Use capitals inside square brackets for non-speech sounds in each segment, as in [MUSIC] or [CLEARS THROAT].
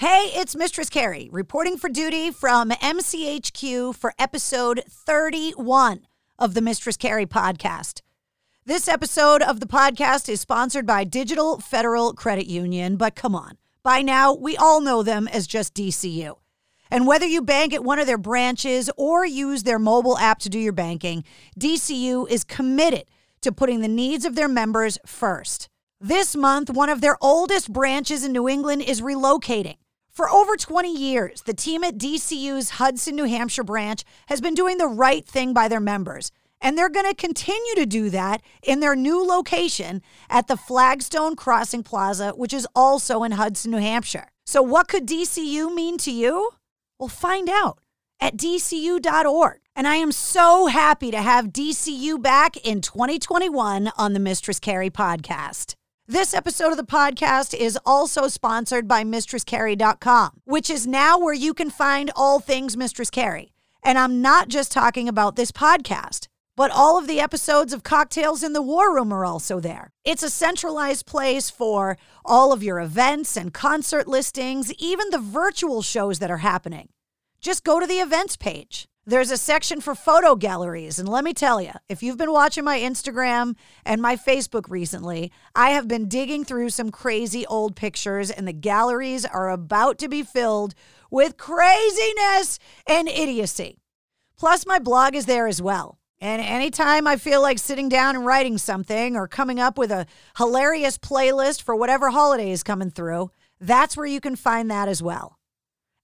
Hey, it's Mistress Carrie reporting for duty from MCHQ for episode 31 of the Mistress Carrie podcast. This episode of the podcast is sponsored by Digital Federal Credit Union, but come on, by now we all know them as just DCU. And whether you bank at one of their branches or use their mobile app to do your banking, DCU is committed to putting the needs of their members first. This month, one of their oldest branches in New England is relocating. For over 20 years, the team at DCU's Hudson, New Hampshire branch has been doing the right thing by their members. And they're going to continue to do that in their new location at the Flagstone Crossing Plaza, which is also in Hudson, New Hampshire. So, what could DCU mean to you? Well, find out at dcu.org. And I am so happy to have DCU back in 2021 on the Mistress Carrie podcast. This episode of the podcast is also sponsored by MistressCarrie.com, which is now where you can find all things Mistress Carrie. And I'm not just talking about this podcast, but all of the episodes of Cocktails in the War Room are also there. It's a centralized place for all of your events and concert listings, even the virtual shows that are happening. Just go to the events page. There's a section for photo galleries. And let me tell you, if you've been watching my Instagram and my Facebook recently, I have been digging through some crazy old pictures, and the galleries are about to be filled with craziness and idiocy. Plus, my blog is there as well. And anytime I feel like sitting down and writing something or coming up with a hilarious playlist for whatever holiday is coming through, that's where you can find that as well.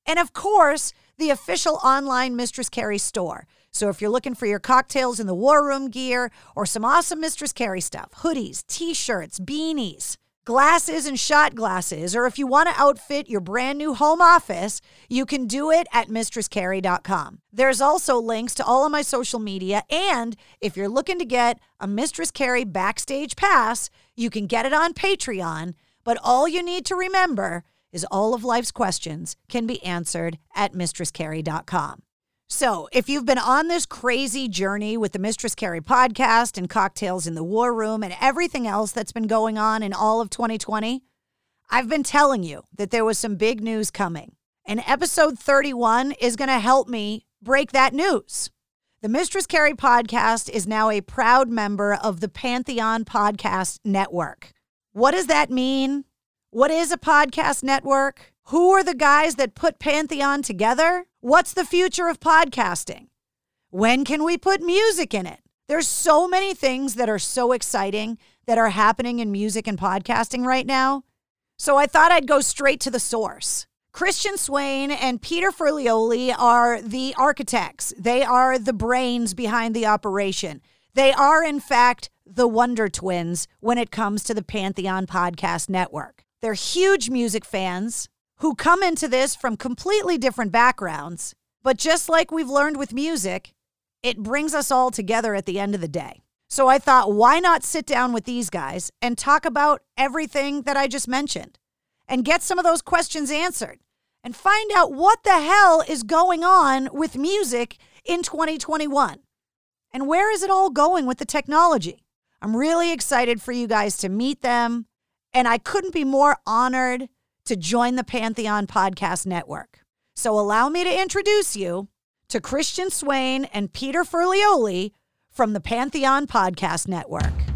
And of course, the official online Mistress Carrie store. So if you're looking for your cocktails in the war room gear or some awesome Mistress Carrie stuff, hoodies, t-shirts, beanies, glasses and shot glasses, or if you want to outfit your brand new home office, you can do it at mistresscarrie.com. There's also links to all of my social media, and if you're looking to get a Mistress Carrie backstage pass, you can get it on Patreon. But all you need to remember is all of life's questions can be answered at mistresscarrie.com. So, if you've been on this crazy journey with the Mistress Carrie podcast and Cocktails in the War Room and everything else that's been going on in all of 2020, I've been telling you that there was some big news coming. And episode 31 is going to help me break that news. The Mistress Carrie podcast is now a proud member of the Pantheon Podcast Network. What does that mean? What is a podcast network? Who are the guys that put Pantheon together? What's the future of podcasting? When can we put music in it? There's so many things that are so exciting that are happening in music and podcasting right now. So I thought I'd go straight to the source. Christian Swain and Peter Ferlioli are the architects. They are the brains behind the operation. They are, in fact, the Wonder Twins when it comes to the Pantheon Podcast Network. They're huge music fans who come into this from completely different backgrounds. But just like we've learned with music, it brings us all together at the end of the day. So I thought, why not sit down with these guys and talk about everything that I just mentioned and get some of those questions answered and find out what the hell is going on with music in 2021 and where is it all going with the technology? I'm really excited for you guys to meet them, and I couldn't be more honored to join the Pantheon Podcast Network. So allow me to introduce you to Christian Swain and Peter Ferlioli from the Pantheon Podcast Network.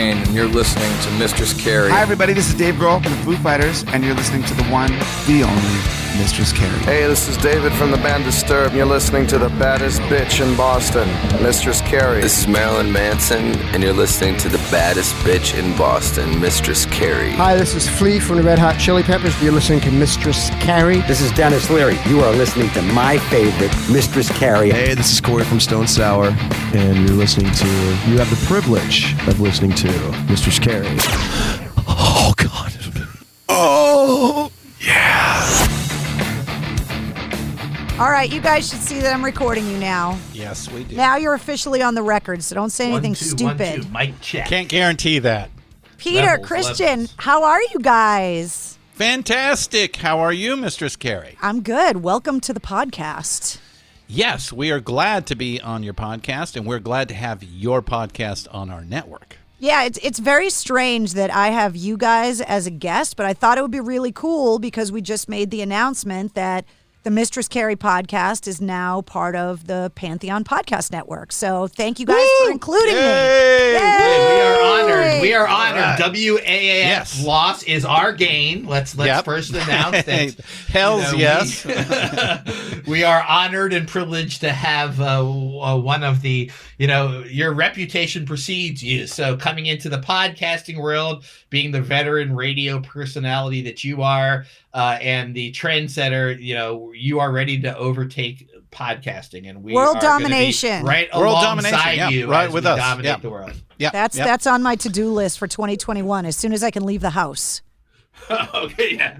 And you're listening to Mistress Carrie. Hi, everybody. This is Dave Grohl from the Foo Fighters, and you're listening to the one, the only Mistress Carrie. Hey, this is David from the band Disturbed. You're listening to the baddest bitch in Boston, Mistress Carrie. This is Marilyn Manson, and you're listening to the baddest bitch in Boston, Mistress Carrie. Hi, this is Flea from the Red Hot Chili Peppers. You're listening to Mistress Carrie. This is Denis Leary. You are listening to my favorite, Mistress Carrie. Hey, this is Corey from Stone Sour, and you're listening to, you have the privilege of listening to Mistress Carrie. Oh, God. Oh, yeah. All right, you guys should see that I'm recording you now. Yes, we do. Now you're officially on the record, so don't say anything stupid. Mic check. Can't guarantee that. Peter, Levels, Christian, levels. how are you guys? Fantastic. How are you, Mistress Carrie? I'm good. Welcome to the podcast. Yes, we are glad to be on your podcast, and we're glad to have your podcast on our network. Yeah, it's it's very strange that I have you guys as a guest, but I thought it would be really cool because we just made the announcement that the Mistress Carrie podcast is now part of the Pantheon Podcast Network. So thank you guys for including me. We are honored. We are honored. All right. WAAF Yes. loss is our gain. Let's let's Yep. first announce [LAUGHS] that. Hells you know, yes. We, [LAUGHS] we are honored and privileged to have uh, uh, one of the, you know, your reputation precedes you. So coming into the podcasting world, being the veteran radio personality that you are, uh, and the trendsetter, you know, you are ready to overtake podcasting, and we World are gonna be domination. right World alongside domination, yeah, you, right as with we us, dominate yeah. the world. Yeah, That's yep. that's on my to-do list for 2021 as soon as I can leave the house. [LAUGHS] okay, yeah.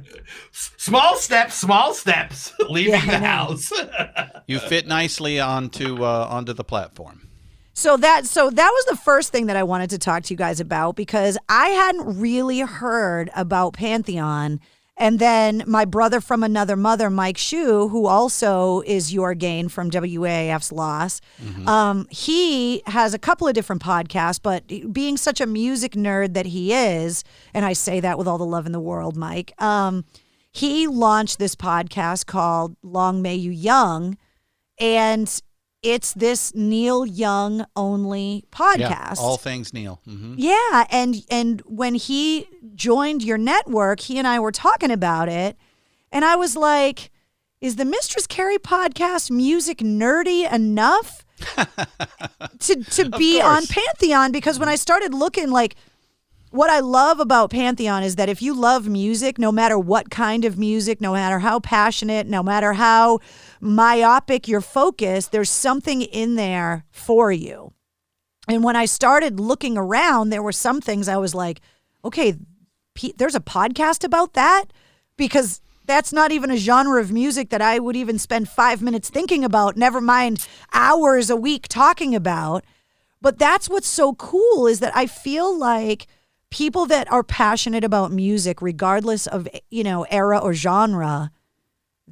S- Small steps, small steps. [LAUGHS] Leaving Yeah, the house. [LAUGHS] You fit nicely onto uh, onto the platform. So that so that was the first thing that I wanted to talk to you guys about because I hadn't really heard about Pantheon. And then my brother from another mother, Mike Shu, who also is your gain from WAAF's loss, um, he has a couple of different podcasts, but being such a music nerd that he is, and I say that with all the love in the world, Mike, um, he launched this podcast called Long May You Young. And it's this Neil Young only podcast. Yeah, all things Neil. hmm Yeah, and and when he joined your network, he and I were talking about it, and I was like, "Is the Mistress Carrie podcast music nerdy enough [LAUGHS] to to be on. Pantheon?" Because when I started looking, like, what I love about Pantheon is that if you love music, no matter what kind of music, no matter how passionate, no matter how myopic your focus, there's something in there for you. And when I started looking around, there were some things I was like, okay, there's a podcast about that because that's not even a genre of music that I would even spend five minutes thinking about, never mind hours a week talking about. But that's what's so cool is that I feel like people that are passionate about music, regardless of, you know, era or genre,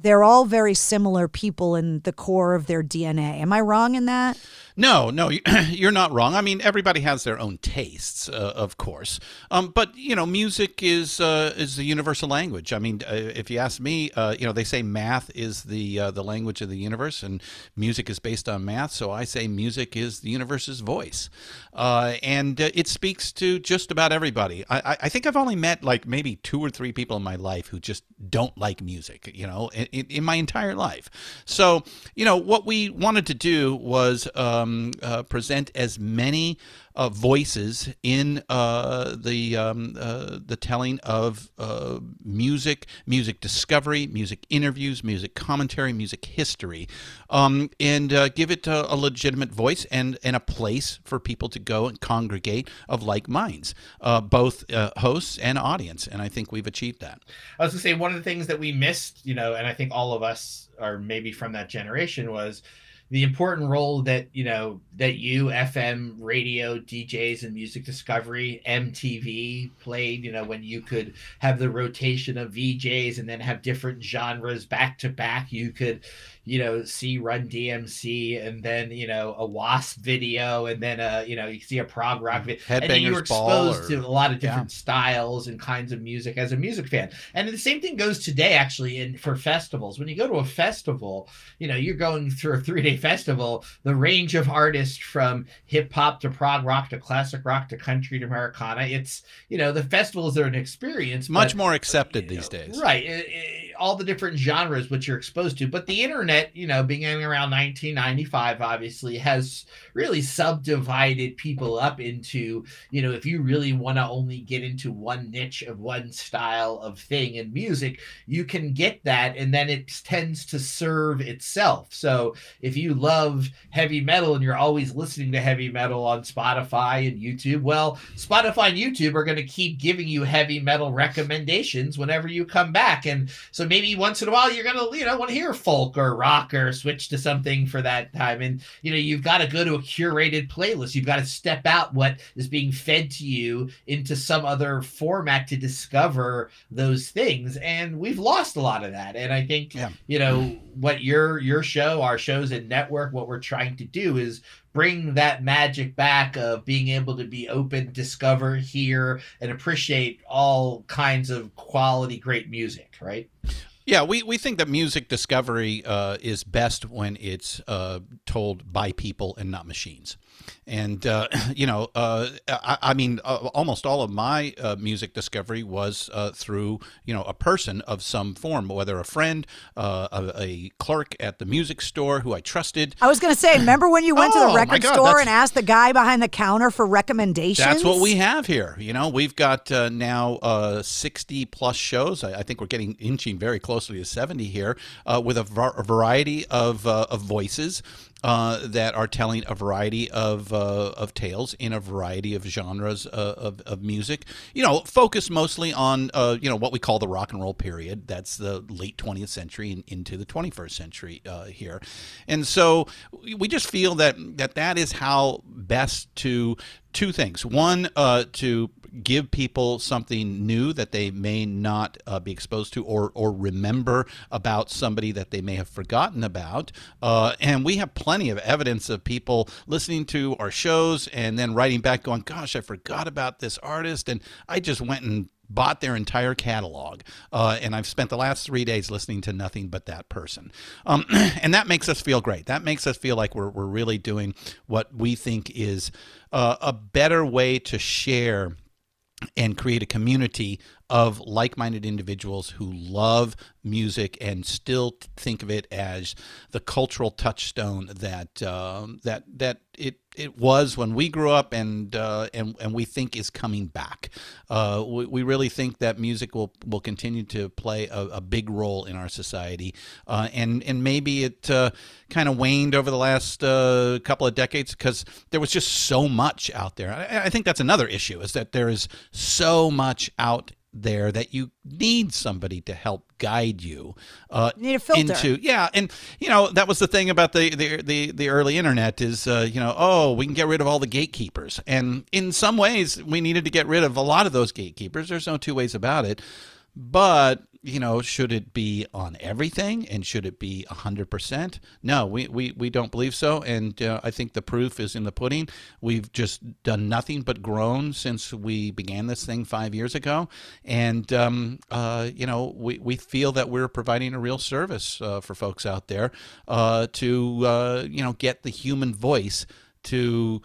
they're all very similar people in the core of their DNA. Am I wrong in that? No, no, you- [CLEARS THROAT] you're not wrong. I mean, everybody has their own tastes, uh, of course. Um, but you know, music is uh, is the universal language. I mean, uh, if you ask me, uh, you know, they say math is the uh, the language of the universe, and music is based on math. So I say music is the universe's voice, uh, and it speaks to just about everybody. I- I think I've only met like maybe two or three people in my life who just don't like music. You know, in, in my entire life. So you know, what we wanted to do was. Um, uh, present as many uh, voices in uh, the um, uh, the telling of uh, music, music discovery, music interviews, music commentary, music history, um, and uh, give it a, a legitimate voice and and a place for people to go and congregate of like minds, uh, both hosts and audience. And I think we've achieved that. I was gonna say one of the things that we missed, you know, and I think all of us are maybe from that generation was the important role that you know that you FM radio DJs and music discovery MTV played. You know, when you could have the rotation of VJs and then have different genres back to back. You could, you know, see Run DMC and then you know a Wasp video and then a you know you see a prog rock mm-hmm. video. and then you were Headbangers Ball exposed or- to a lot of yeah. different styles and kinds of music as a music fan. And the same thing goes today, actually, in for festivals. When you go to a festival, you know, you're going through a three day festival, the range of artists from hip hop to prog rock to classic rock to country to Americana. It's, you know, the festivals are an experience. Much but- more accepted these days. Right. It- it- all the different genres which you're exposed to. But the internet, you know, beginning around 1995, obviously has really subdivided people up into, you know, if you really want to only get into one niche of one style of thing in music, you can get that, and then it tends to serve itself. So if you love heavy metal and you're always listening to heavy metal on Spotify and YouTube, well, Spotify and YouTube are going to keep giving you heavy metal recommendations whenever you come back. And so maybe once in a while you're going to, you know, want to hear folk or rock or switch to something for that time. And, you know, you've got to go to a curated playlist. You've got to step out what is being fed to you into some other format to discover those things. And we've lost a lot of that. And I think, yeah. you know, what your your show, our shows and network, what we're trying to do is bring that magic back of being able to be open, discover, hear, and appreciate all kinds of quality, great music, right? Yeah, we, we think that music discovery uh, is best when it's uh, told by people and not machines. And, uh, [LAUGHS] you know, uh, I, I, mean, uh, almost all of my uh, music discovery was through, you know, a person of some form, whether a friend, a, a, clerk at the music store who I trusted. I was going to say, remember when you went oh, to the oh, record God, store and asked the guy behind the counter for recommendations? That's what we have here. You know, we've got now 60 plus shows. I, I, think we're getting inching very closely to 70 here, uh, with a, var- a, variety of, uh, of voices. Uh, that are telling a variety of uh, of tales in a variety of genres uh, of, of music. You know, focus mostly on uh, you know what we call the rock and roll period. That's the late 20th century and into the 21st century uh, here, and so we just feel that that that is how best to two things. One, uh, to give people something new that they may not uh, be exposed to or, or remember about somebody that they may have forgotten about. Uh, and we have plenty of evidence of people listening to our shows and then writing back, going, Gosh, I forgot about this artist. And I just went and bought their entire catalog, uh, and I've spent the last three days listening to nothing but that person. Um, [CLEARS THROAT] and that makes us feel great. That makes us feel like we're, we're really doing what we think is uh, a better way to share and create a community of like-minded individuals who love music and still think of it as the cultural touchstone that um, that that it it was when we grew up and uh, and and we think is coming back. Uh, we, we, really think that music will will continue to play a, a big role in our society, uh, and and maybe it uh, kind of waned over the last uh, couple of decades because there was just so much out there. I, I think that's another issue is that there is so much out there that you need somebody to help guide you, uh, need a filter. into yeah and you know that was the thing about the the the, the early internet is uh, you know oh we can get rid of all the gatekeepers. And in some ways we needed to get rid of a lot of those gatekeepers. There's no two ways about it but you know, should it be on everything and should it be 100%? No, we, we, we don't believe so. And uh, I think the proof is in the pudding. We've just done nothing but grown since we began this thing five years ago. And, um, uh, you know, we, we feel that we're providing a real service uh, for folks out there uh, to, uh, you know, get the human voice to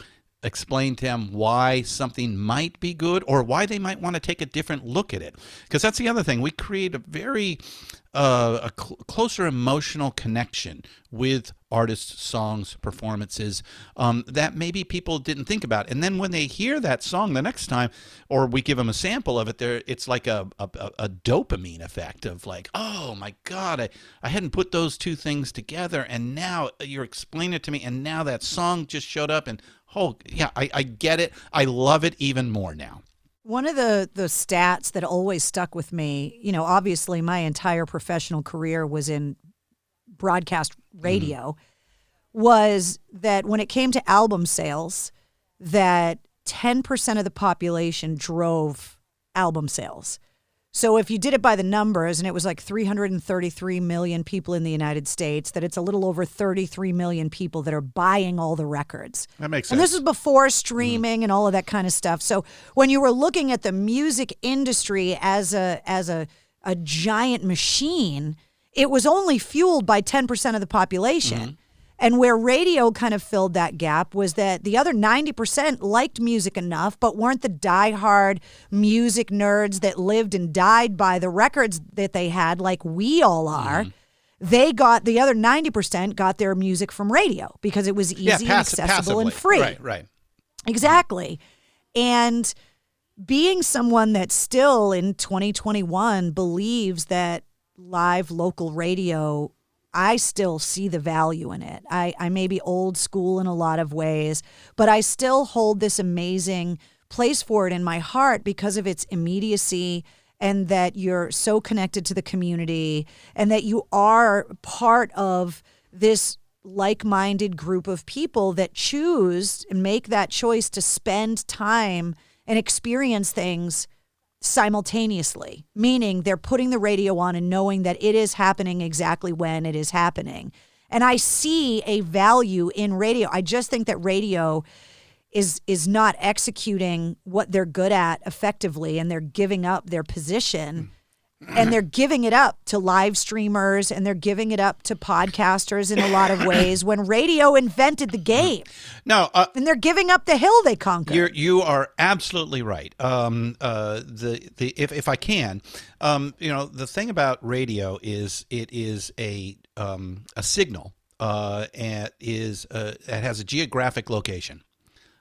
explain to them why something might be good or why they might want to take a different look at it. Because that's the other thing. We create a very uh, a cl- closer emotional connection with artists, songs, performances um, that maybe people didn't think about. And then when they hear that song the next time, or we give them a sample of it, there it's like a, a, a dopamine effect of like, oh my God, I, I hadn't put those two things together, and now you're explaining it to me, and now that song just showed up, and oh yeah, I, I get it. I love it even more now. One of the the stats that always stuck with me, you know, obviously my entire professional career was in broadcast radio, mm. was that when it came to album sales, that 10% of the population drove album sales. So if you did it by the numbers, and it was like 333 million people in the United States, that it's a little over 33 million people that are buying all the records. That makes sense. And this was before streaming mm. and all of that kind of stuff. So when you were looking at the music industry as a as a a giant machine, it was only fueled by 10% of the population. Mm-hmm. And where radio kind of filled that gap was that the other 90% liked music enough, but weren't the diehard music nerds that lived and died by the records that they had, like we all are. They got the other 90% got their music from radio because it was easy yeah, and pass- accessible and free. Right, right. Exactly. And being someone that still in 2021 believes that live local radio, I still see the value in it. I, I may be old school in a lot of ways, but I still hold this amazing place for it in my heart because of its immediacy and that you're so connected to the community and that you are part of this like-minded group of people that choose and make that choice to spend time and experience things simultaneously meaning they're putting the radio on and knowing that it is happening exactly when it is happening. And i see a value in radio. I just think that radio is is not executing what they're good at effectively and they're giving up their position and they're giving it up to live streamers and they're giving it up to podcasters in a lot of ways when radio invented the game. No, uh, and they're giving up the hill they conquered. You're, you are absolutely right. Um, uh, the the if, if I can, um, you know, the thing about radio is it is a um, a signal. Uh, and is uh, it has a geographic location.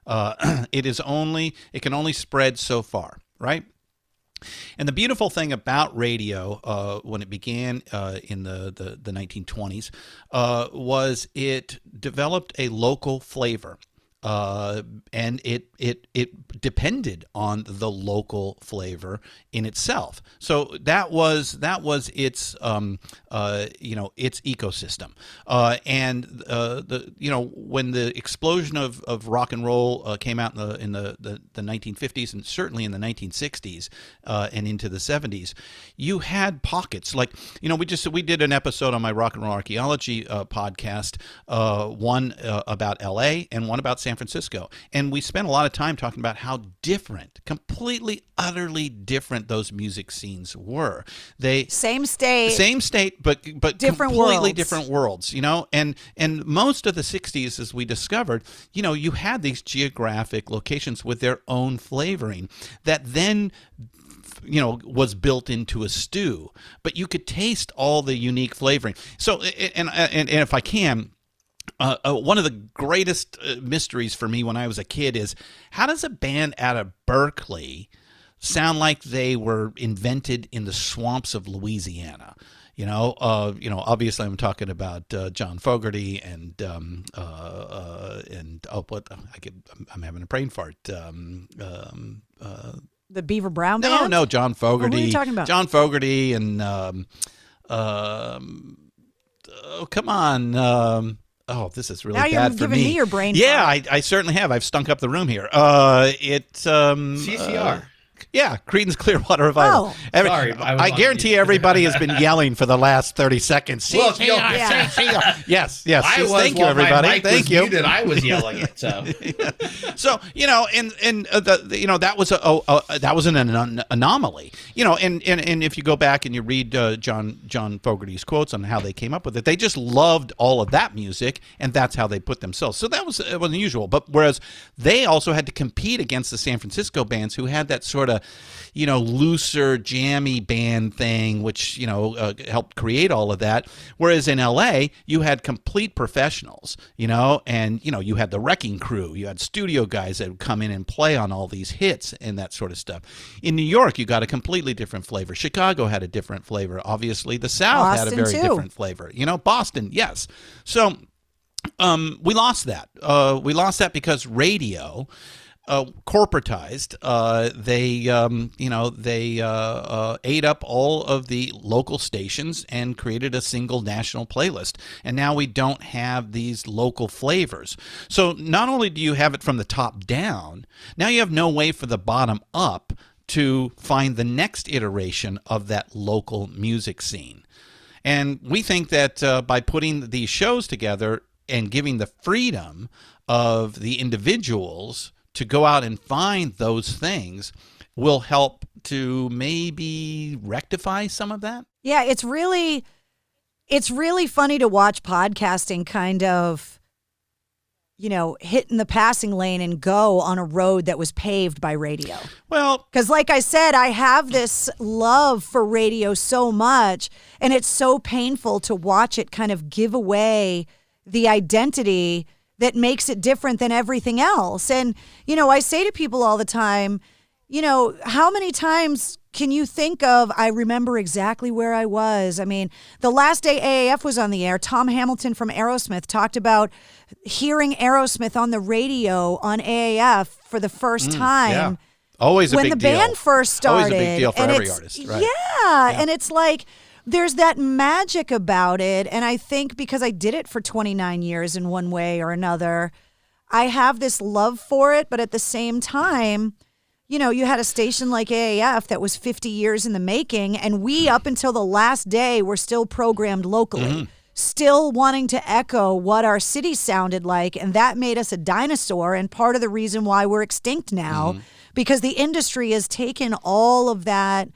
Uh, [CLEARS THROAT] it is only it can only spread so far, right? And the beautiful thing about radio, uh, when it began uh, in the, the, the 1920s, uh, was it developed a local flavor. Uh, and it it it depended on the local flavor in itself. So that was that was its um, uh, you know its ecosystem. Uh, and uh, the you know when the explosion of, of rock and roll uh, came out in the in the, the, the 1950s and certainly in the 1960s uh, and into the 70s, you had pockets like you know we just we did an episode on my rock and roll archaeology podcast, one about L.A. and one about San Francisco, and we spent a lot of time talking about how different, completely, utterly different those music scenes were. They same state, same state, but but Different completely worlds. different worlds. You know, and and most of the '60s, as we discovered, you know, you had these geographic locations with their own flavoring that then you know was built into a stew but you could taste all the unique flavoring so and and, and if i can uh, uh, one of the greatest uh, mysteries for me when I was a kid is how does a band out of Berkeley sound like they were invented in the swamps of Louisiana? You know, uh, you know. Obviously, I'm talking about uh, John Fogerty and um, uh, uh, and oh, what I get, I'm, I'm having a brain fart. Um, um, uh, the Beaver Brown no, band? no, John Fogerty. What are you talking about? John Fogerty and um, um, oh, come on. Um, oh, this is really Now you're bad for giving me. me your brain Yeah, I, I certainly have. I've stunk up the room here. Uh, it um, CCR. uh, yeah, Creedence Clearwater Revival. Oh. Sorry, I I guarantee mute. everybody has been [LAUGHS] yelling for the last thirty seconds. Well, CCR, yeah. CCR. Yes, yes. I was Thank you, while my everybody. mic Thank was you. muted, I was yelling it. So [LAUGHS] so you know, and and uh, the, the- you know that was a, a, a that was an, anon- anomaly. You know, and, and and if you go back and you read uh, John John Fogerty's quotes on how they came up with it, they just loved all of that music, and that's how they put themselves. So that was it was unusual. But whereas they also had to compete against the San Francisco bands who had that sort of you know looser jammy band thing, which you know uh, helped create all of that. Whereas in L.A. you had complete professionals, you know, and you know you had the Wrecking Crew, you had studio guys that would come in and play on all these hits and that sort of stuff. In New York, you got a completely different flavor. Chicago had a different flavor. Obviously, the South had a very too. different flavor. You know, Boston, yes. So um, we lost that. Uh, we lost that because radio uh, corporatized. Uh, they, um, you know, they uh, uh, ate up all of the local stations and created a single national playlist. And now we don't have these local flavors. So not only do you have it from the top down, now you have no way for the bottom up to find the next iteration of that local music scene. And we think that uh, by putting these shows together and giving the freedom of the individuals to go out and find those things will help to maybe rectify some of that. Yeah, it's really it's really funny to watch podcasting kind of you know, hit in the passing lane and go on a road that was paved by radio. Well, because like I said, I have this love for radio so much, and it's so painful to watch it kind of give away the identity that makes it different than everything else. And, you know, I say to people all the time, you know, how many times can you think of I remember exactly where I was? I mean, the last day AAF was on the air, Tom Hamilton from Aerosmith talked about hearing Aerosmith on the radio on AAF for the first Mm, time. yeah. Always a when the deal. band first started. Always a big deal for every artist, right. Yeah, and it's like there's that magic about it and I think because I did it for 29 years in one way or another, I have this love for it, but at the same time, you know, you had a station like AAF that was 50 years in the making, and we, up until the last day, were still programmed locally, Mm-hmm. still wanting to echo what our city sounded like. And that made us a dinosaur, and part of the reason why we're extinct now, Mm-hmm. because the industry has taken all of that.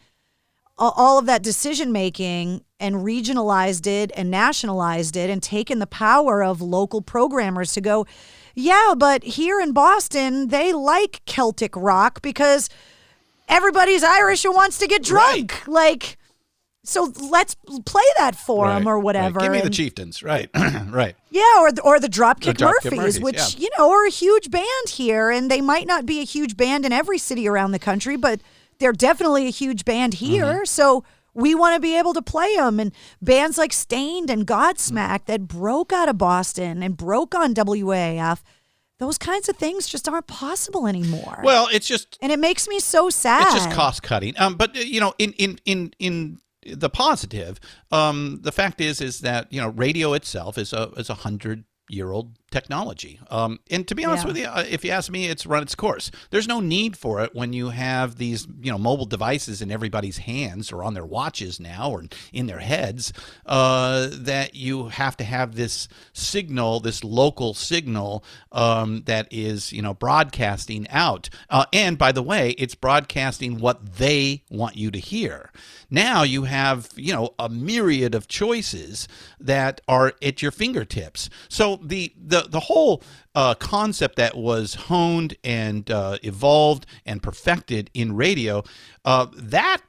All of that decision making and regionalized it and nationalized it and taken the power of local programmers to go, yeah, but here in Boston, they like Celtic rock because everybody's Irish and wants to get drunk. Like, so let's play that for them Right, or right. whatever. Give me the chieftains, right? [CLEARS THROAT] right. yeah, or the, or the Dropkick The Dropkick Murphys, Murphys, which yeah. you know are a huge band here, and they might not be a huge band in every city around the country, but they're definitely a huge band here. Mm-hmm. So we want to be able to play them, and bands like Staind and Godsmack that broke out of Boston and broke on WAAF. Those kinds of things just aren't possible anymore. Well, it's just and it makes me so sad. It's just cost cutting. Um, but uh, you know, in in in in the positive, um, the fact is is that you know, radio itself is a is a hundred year old technology. Um, and to be honest Yeah. with you, uh, if you ask me, it's run its course. There's no need for it when you have these, you know, mobile devices in everybody's hands or on their watches now or in their heads. Uh, that you have to have this signal, this local signal um, that is, you know, broadcasting out. Uh, and by the way, it's broadcasting what they want you to hear. Now you have, you know, a myriad of choices that are at your fingertips. So the the the whole uh, concept that was honed and uh, evolved and perfected in radio, uh, that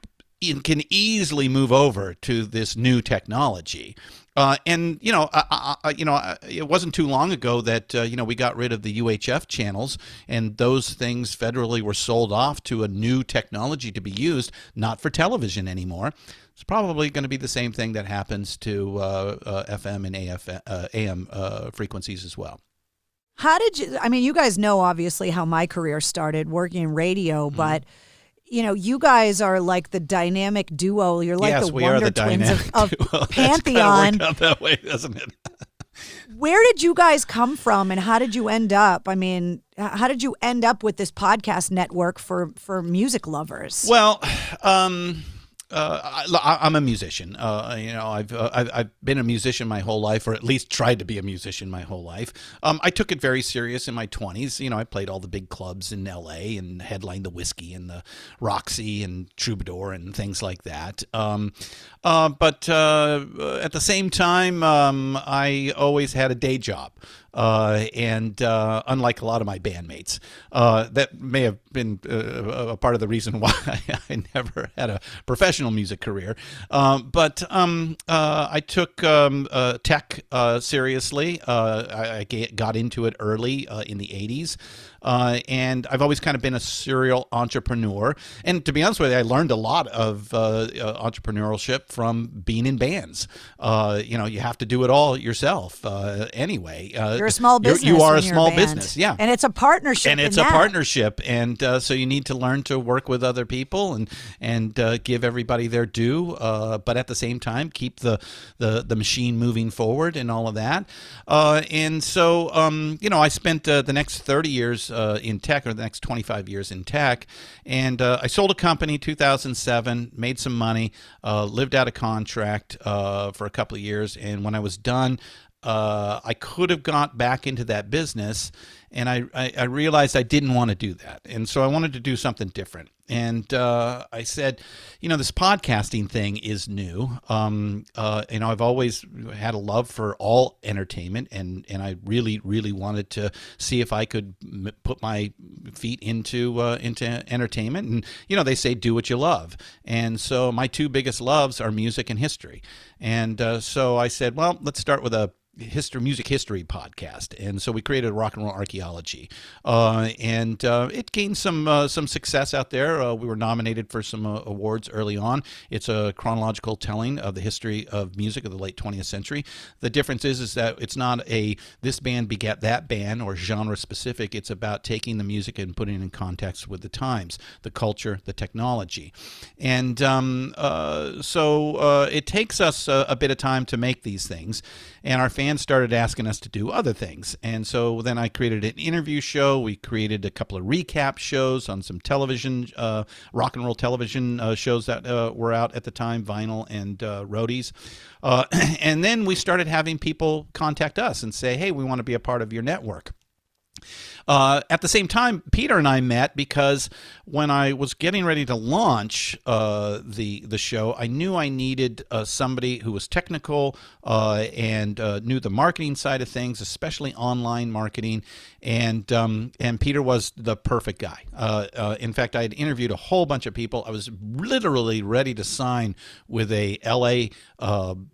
can easily move over to this new technology. Uh, and you know, I, I, you know, it wasn't too long ago that uh, you know we got rid of the UHF channels, and those things federally were sold off to a new technology to be used, not for television anymore. It's probably going to be the same thing that happens to uh, uh, FM and AF, uh, AM uh, frequencies as well. How did you? I mean, you guys know obviously how my career started working in radio, Mm-hmm. but you know, you guys are like the dynamic duo. You're like yes, the we Wonder are the Twins of, of duo. [LAUGHS] Pantheon. kinda out that way, doesn't it? [LAUGHS] Where did you guys come from, and how did you end up? I mean, how did you end up with this podcast network for for music lovers? Well, um, uh, I, I'm a musician. Uh, you know, I've, uh, I've I've been a musician my whole life, or at least tried to be a musician my whole life. Um, I took it very serious in my 20s. You know, I played all the big clubs in L.A. and headlined the Whisky and the Roxy and Troubadour and things like that. Um, uh, but uh, at the same time, um, I always had a day job. Uh, and uh, unlike a lot of my bandmates, uh, that may have been uh, a part of the reason [LAUGHS] why I never had a professional music career. Um, but um, uh, I took um, uh, tech uh, seriously. Uh, I, I got into it early uh, in the 80s. Uh, and I've always kind of been a serial entrepreneur. And to be honest with you, I learned a lot of uh, uh, entrepreneurship from being in bands. Uh, you know, you have to do it all yourself uh, anyway. Uh, You're a small business. You are a small business, yeah. and it's a partnership. And it's a that. partnership, and uh, so you need to learn to work with other people and and uh, give everybody their due, uh, but at the same time keep the the, the machine moving forward and all of that. Uh, and so, um, you know, I spent uh, the next thirty years uh, in tech, or the next twenty five years in tech, and uh, I sold a company 2007, made some money, uh, lived out a contract uh, for a couple of years, and when I was done. Uh, I could have got back into that business and I, I, I realized I didn't want to do that, and so I wanted to do something different. And uh, I said, you know, this podcasting thing is new. Um, uh, you know, I've always had a love for all entertainment, and and I really, really wanted to see if I could m- put my feet into uh, into entertainment. And you know, they say do what you love, and so my two biggest loves are music and history. And uh, so I said, well, let's start with a history music history podcast. And so we created rock and roll archaeology. Uh, and uh, it gained some uh, some success out there. Uh, we were nominated for some uh, awards early on. It's a chronological telling of the history of music of the late 20th century. The difference is is that it's not a this band begat that band or genre specific. It's about taking the music and putting it in context with the times the culture the technology. And um, uh, so it takes us a, a bit of time to make these things and our fans started asking us to do other things. And so then I created an interview show. We created a couple of recap shows on some television, uh, rock and roll television uh, shows that uh, were out at the time, vinyl and uh, roadies. Uh, [CLEARS THROAT] and then we started having people contact us and say, hey, we want to be a part of your network. Uh, at the same time, Peter and I met because when I was getting ready to launch uh, the the show, I knew I needed uh, somebody who was technical uh, and uh, knew the marketing side of things, especially online marketing. And um, and Peter was the perfect guy. Uh, in fact, I had interviewed a whole bunch of people. I was literally ready to sign with a LA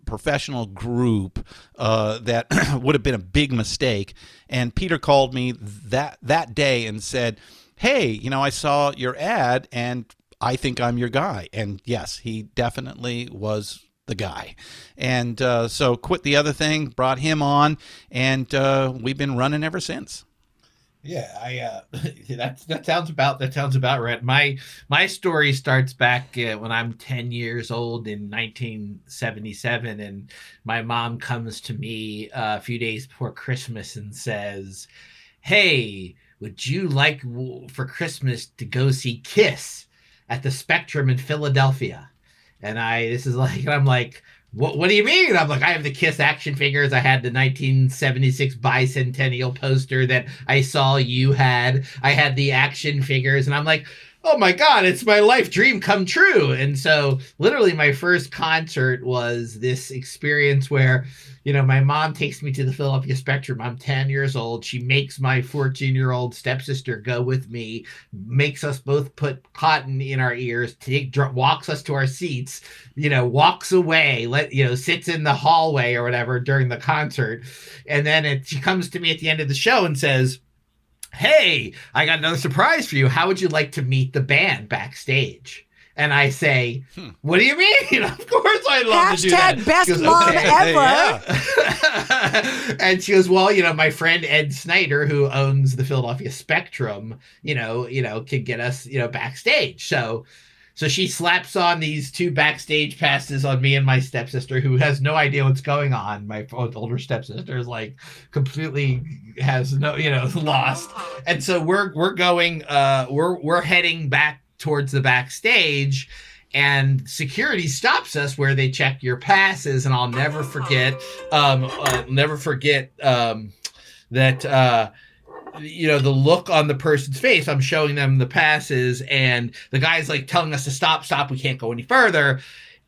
professional group that [CLEARS THROAT] would have been a big mistake. And Peter called me that that that day and said, "Hey, you know, I saw your ad and I think I'm your guy." And yes, he definitely was the guy. And uh, so quit the other thing, brought him on, and uh, we've been running ever since. Yeah, I uh [LAUGHS] that that sounds about that sounds about right. My my story starts back uh, when I'm 10 years old in 1977 and my mom comes to me uh, a few days before Christmas and says, "Hey, would you like for Christmas to go see Kiss at the Spectrum in Philadelphia?" And I this is [LAUGHS] like I'm like what, what do you mean? I'm like, I have the Kiss action figures. I had the 1976 bicentennial poster that I saw you had. I had the action figures, and I'm like, oh my god it's my life dream come true. And so literally my first concert was this experience where you know my mom takes me to the philadelphia spectrum. I'm 10 years old. She makes my 14 year old stepsister go with me makes us both put cotton in our ears take walks us to our seats you know walks away let you know sits in the hallway or whatever during the concert. And then it, she comes to me at the end of the show and says hey, I got another surprise for you. How would you like to meet the band backstage? And I say, hmm. what do you mean? [LAUGHS] of course I'd love Hashtag to do that. best goes, mom okay. ever. [LAUGHS] and she goes, well, you know, my friend Ed Snider, who owns the Philadelphia Spectrum, you know, you know, can get us, you know, backstage. So so she slaps on these two backstage passes on me and my stepsister, who has no idea what's going on. My older stepsister is like completely has no, you know, [LAUGHS] lost. And so we're we're going, uh, we're we're heading back towards the backstage and security stops us where they check your passes and i'll never forget um I'll never forget um that uh you know the look on the person's face i'm showing them the passes and the guy's like telling us to stop stop we can't go any further.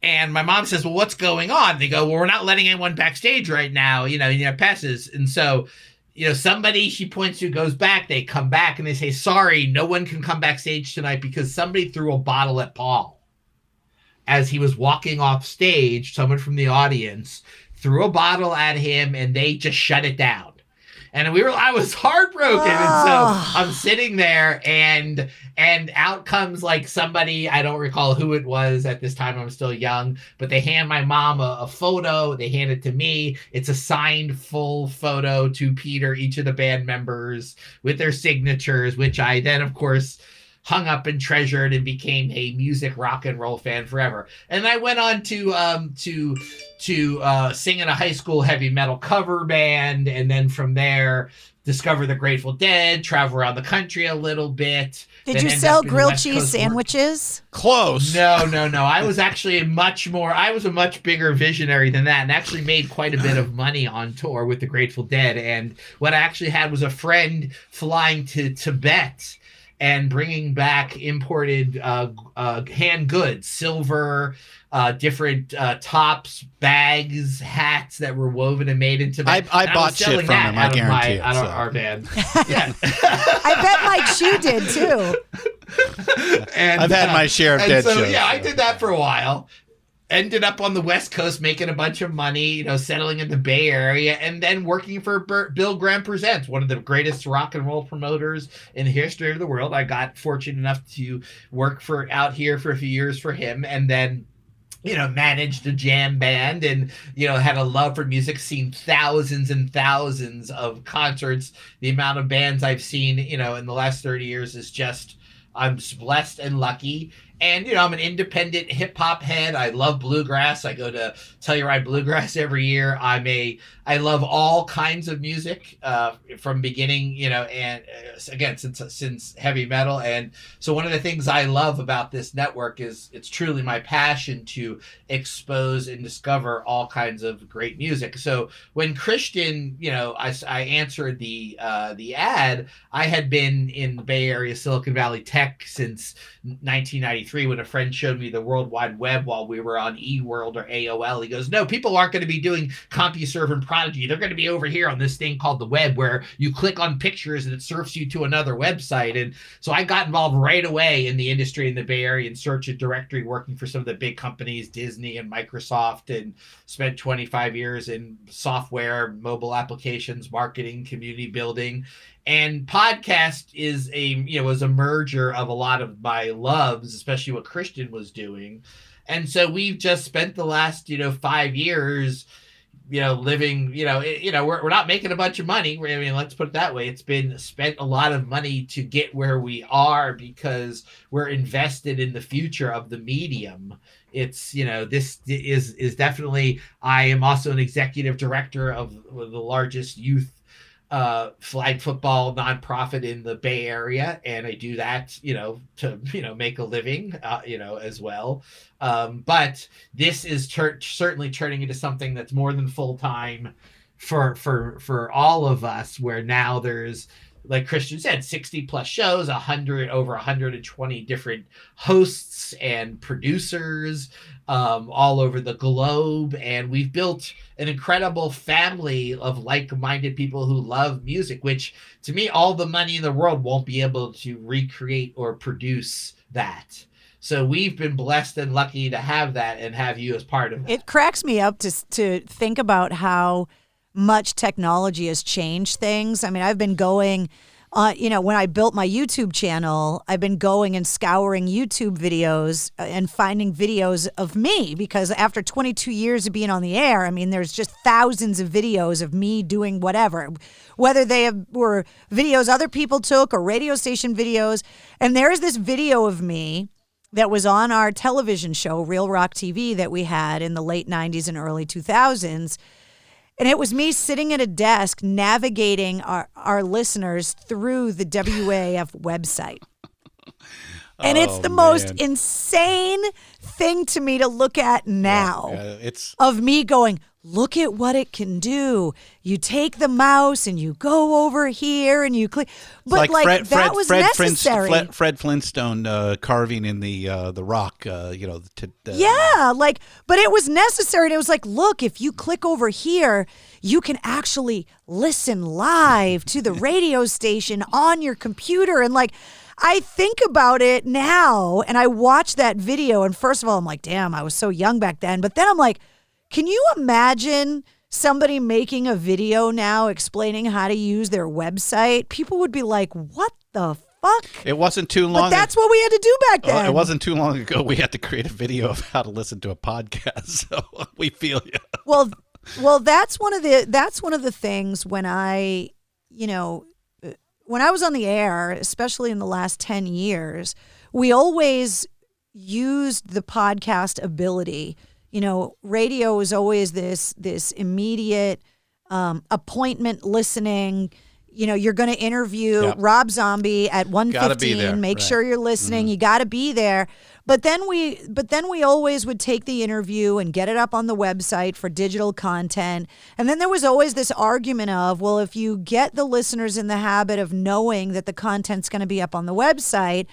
And my mom says well what's going on? They go well we're not letting anyone backstage right now you know you know passes. And so you know somebody she points to goes back they come back and they say sorry no one can come backstage tonight because somebody threw a bottle at paul. As he was walking off stage someone from the audience threw a bottle at him and they just shut it down and we were I was heartbroken. Oh. And so ah. I'm sitting there and and out comes like somebody, I don't recall who it was at this time, I'm still young, but they hand my mom a, a photo, they hand it to me. It's a signed full photo to Peter, each of the band members with their signatures, which I then of course hung up and treasured and became a music rock and roll fan forever. And I went on to um to to uh, sing in a high school heavy metal cover band, and then from there discover the Grateful Dead, travel around the country a little bit. Did you sell up in the grilled cheese Coast work- sandwiches? Close. No, no, no. I was actually a much more. I was a much bigger visionary than that, and actually made quite a bit of money on tour with the Grateful Dead. And what I actually had was a friend flying to Tibet and bringing back imported uh, uh, hand goods, silver, uh, different uh, tops, bags, hats that were woven and made into. Tibet. I- I bought was shit from that him, I guarantee my, it, Out of our band. [LAUGHS] Yeah. I bet Mike Chu did too. [LAUGHS] and I've had my share of and dead so, shows, Yeah, I did that for a while. Ended up on the West Coast making a bunch of money, you know, settling in the Bay Area, and then working for Bill Graham Presents, one of the greatest rock and roll promoters in the history of the world. I got fortunate enough to work for out here for a few years for him, and then you know, managed a jam band and, you know, had a love for music, seen thousands and thousands of concerts. The amount of bands I've seen, you know, in the last 30 years is just, I'm blessed and lucky. And, you know, I'm an independent hip hop head. I love bluegrass. I go to Telluride Bluegrass every year. I'm a, I love all kinds of music uh, from beginning, you know, and uh, again, since, since heavy metal. And so one of the things I love about this network is it's truly my passion to expose and discover all kinds of great music. So when Christian, you know, I, I answered the uh, the ad, I had been in the Bay Area, Silicon Valley Tech since 1993 when a friend showed me the World Wide Web while we were on eWorld or AOL. He goes, "No, people aren't going to be doing CompuServe and Prodigy. They're going to be over here on this thing called the web where you click on pictures and it surfs you to another website." And so I got involved right away in the industry in the Bay Area in search and directory, working for some of the big companies, Disney and Microsoft, and spent 25 years in software, mobile applications, marketing, community building. And podcast is a you know was a merger of a lot of my loves, especially what Christian was doing. And so we've just spent the last, you know, five years you know, living, you know, you know, we're, we're not making a bunch of money. I mean, let's put it that way. It's been spent a lot of money to get where we are because we're invested in the future of the medium. It's, you know, this is is definitely. I am also an executive director of the largest youth uh flag football nonprofit in the bay area and i do that you know to you know make a living uh, you know as well um but this is tur- certainly turning into something that's more than full time for for for all of us where now there's like christian said 60 plus shows 100 over 120 different hosts and producers um, all over the globe. And we've built an incredible family of like-minded people who love music which to me all the money in the world won't be able to recreate or produce that. So we've been blessed and lucky to have that and have you as part of it It cracks me up to to think about how much technology has changed things. I mean, I've been going uh, you know, when I built my YouTube channel, I've been going and scouring YouTube videos uh, and finding videos of me because after 22 years of being on the air, I mean, there's just thousands of videos of me doing whatever, whether they have, were videos other people took or radio station videos. And there's this video of me that was on our television show, Real Rock TV, that we had in the late 90s and early 2000s. And it was me sitting at a desk navigating our, our listeners through the WAAF website. [LAUGHS] And it's Oh, the most insane thing to me to look at now Yeah, it's of me going, look at what it can do. You take the mouse and you go over here and you click. But like, Fred, that Fred, was Fred, necessary. Flint, Fred Flintstone uh, carving in the uh, the rock. Uh, you know, to, uh, Yeah, like, but it was necessary. And it was like, look, if you click over here, you can actually listen live to the [LAUGHS] radio station on your computer. And like, I think about it now and I watch that video. And first of all, I'm like, damn, I was so young back then. But then I'm like, can you imagine somebody making a video now explaining how to use their website? People would be like, what the fuck? It wasn't too long. But that's what we had to do back Oh, then. it wasn't too long ago. We had to create a video of how to listen to a podcast. [LAUGHS] So we feel you. well well that's one of the that's one of the things when i you know when i was on the air especially in the last 10 years we always used the podcast ability you know radio is always this this immediate um, appointment listening you know, you're going to interview Yep. Rob Zombie at 1:15. Make right. sure you're listening. You got to be there. But then we but then we always would take the interview and get it up on the website for digital content. And then there was always this argument of, well, if you get the listeners in the habit of knowing that the content's going to be up on the website,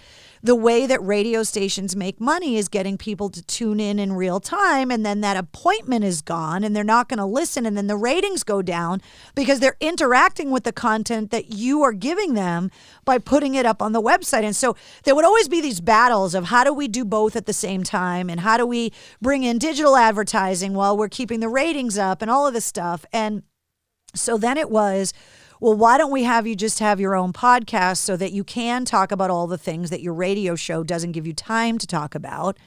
the way that radio stations make money is getting people to tune in in real time and then that appointment is gone and they're not going to listen and then the ratings go down because they're interacting with the content that you are giving them by putting it up on the website. And so there would always be these battles of how do we do both at the same time and how do we bring in digital advertising while we're keeping the ratings up and all of this stuff. And so then it was, well, why don't we have you just have your own podcast so that you can talk about all the things that your radio show doesn't give you time to talk about?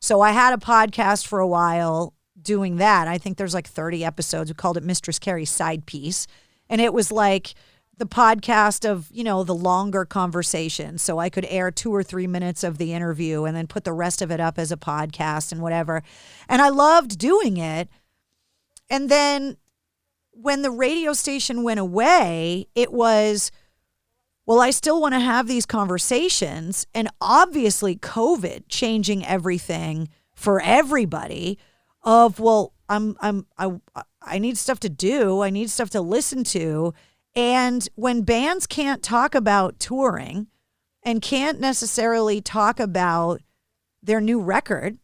So I had a podcast for a while doing that. I think there's like 30 episodes. We called it Mistress Carrie's Side Piece. And it was like the podcast of, you know, the longer conversation. So I could air two or three minutes of the interview and then put the rest of it up as a podcast and whatever. And I loved doing it. And then when the radio station went away, it was, well, I still want to have these conversations. And obviously, COVID changing everything for everybody of, well, I'm, I'm, I, I need stuff to do. I need stuff to listen to. And when bands can't talk about touring and can't necessarily talk about their new record,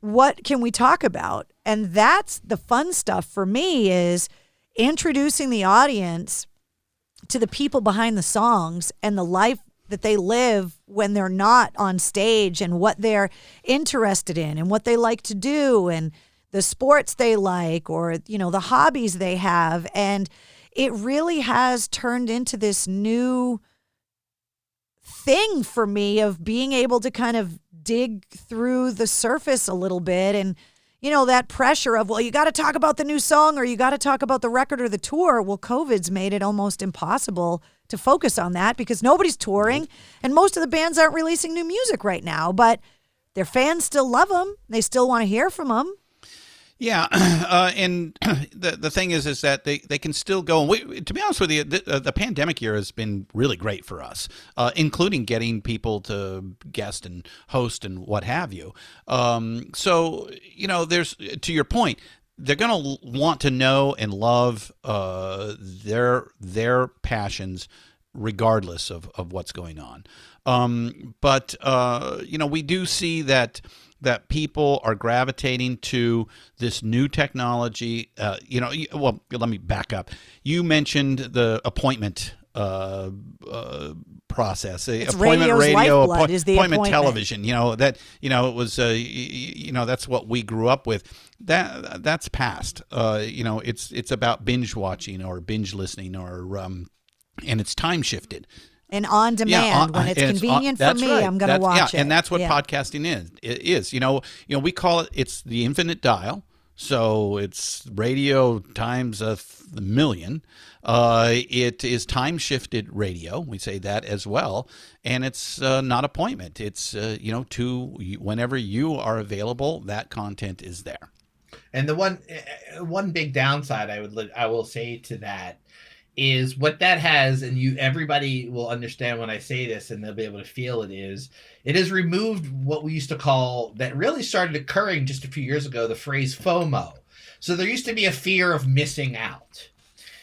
what can we talk about? And that's the fun stuff for me is introducing the audience to the people behind the songs and the life that they live when they're not on stage and what they're interested in and what they like to do and the sports they like or you know the hobbies they have. And it really has turned into this new thing for me of being able to kind of dig through the surface a little bit and you know that pressure of well you got to talk about the new song or you got to talk about the record or the tour. Well covid's made it almost impossible to focus on that because nobody's touring and most of the bands aren't releasing new music right now but their fans still love them they still want to hear from them Yeah, [CLEARS THROAT] uh, and [CLEARS THROAT] the the thing is, is that they, they can still go. And we, to be honest with you, the, uh, the pandemic year has been really great for us, uh, including getting people to guest and host and what have you. Um, so you know, there's to your point, they're going to want to know and love uh, their their passions regardless of, of what's going on. Um, but uh, you know, we do see that that people are gravitating to this new technology. Uh, you know, well, let me back up. You mentioned the appointment uh, uh, process. It's appointment radio, lifeblood appoint- is the appointment appointment. television. You know that. You know it was. Uh, y- you know that's what we grew up with. That that's past. Uh, you know it's it's about binge watching or binge listening or um, and it's time shifted. And on demand on- when it's and on- convenient for me right. i'm going to That's- watch yeah, it and that's what Yeah. podcasting is. It is you know you know we call it it's the infinite dial. So it's radio times a th- million. Uh, it is time shifted radio. We say that as well, and it's uh, not appointment. It's uh, you know to whenever you are available, that content is there. And the one uh, one big downside I would li- I will say to that is what that has, and you everybody will understand when I say this, and they'll be able to feel it is it has removed what we used to call that really started occurring just a few years ago the phrase FOMO. So there used to be a fear of missing out.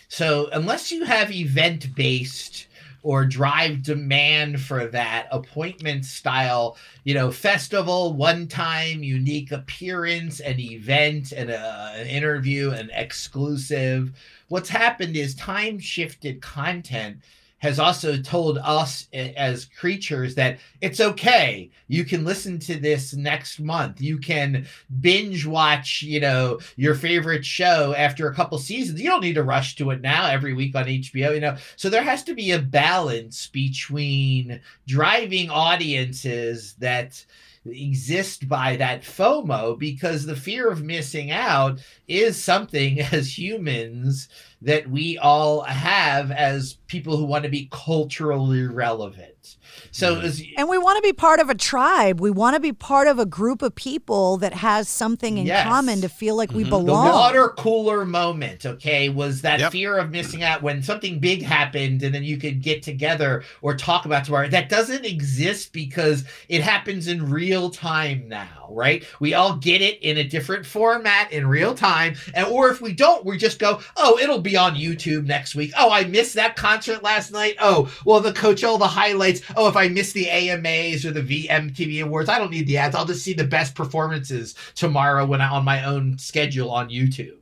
So unless you have event based or drive demand for that appointment style, you know, festival, one time unique appearance, an event, and a, an interview, an exclusive. What's happened is time shifted content has also told us as creatures that it's okay. You can listen to this next month. You can binge watch, you know, your favorite show after a couple seasons. You don't need to rush to it now every week on HBO, you know. So there has to be a balance between driving audiences that exist by that FOMO because the fear of missing out is something [LAUGHS] as humans that we all have as people who want to be culturally relevant. So mm-hmm. was, and we want to be part of a tribe. We want to be part of a group of people that has something in Yes. common to feel like we mm-hmm. belong. the belong. water cooler moment, okay, was that Yep. fear of missing out when something big happened and then you could get together or talk about tomorrow. That doesn't exist because it happens in real time now, right? We all get it in a different format in real time. And or if we don't, we just go, oh, it'll be on YouTube next week. Oh, I missed that concert last night. Oh, well, the coach, all the highlights. Oh, if I miss the AMAs or the VMTV Awards, I don't need the ads. I'll just see the best performances tomorrow when I on my own schedule on YouTube.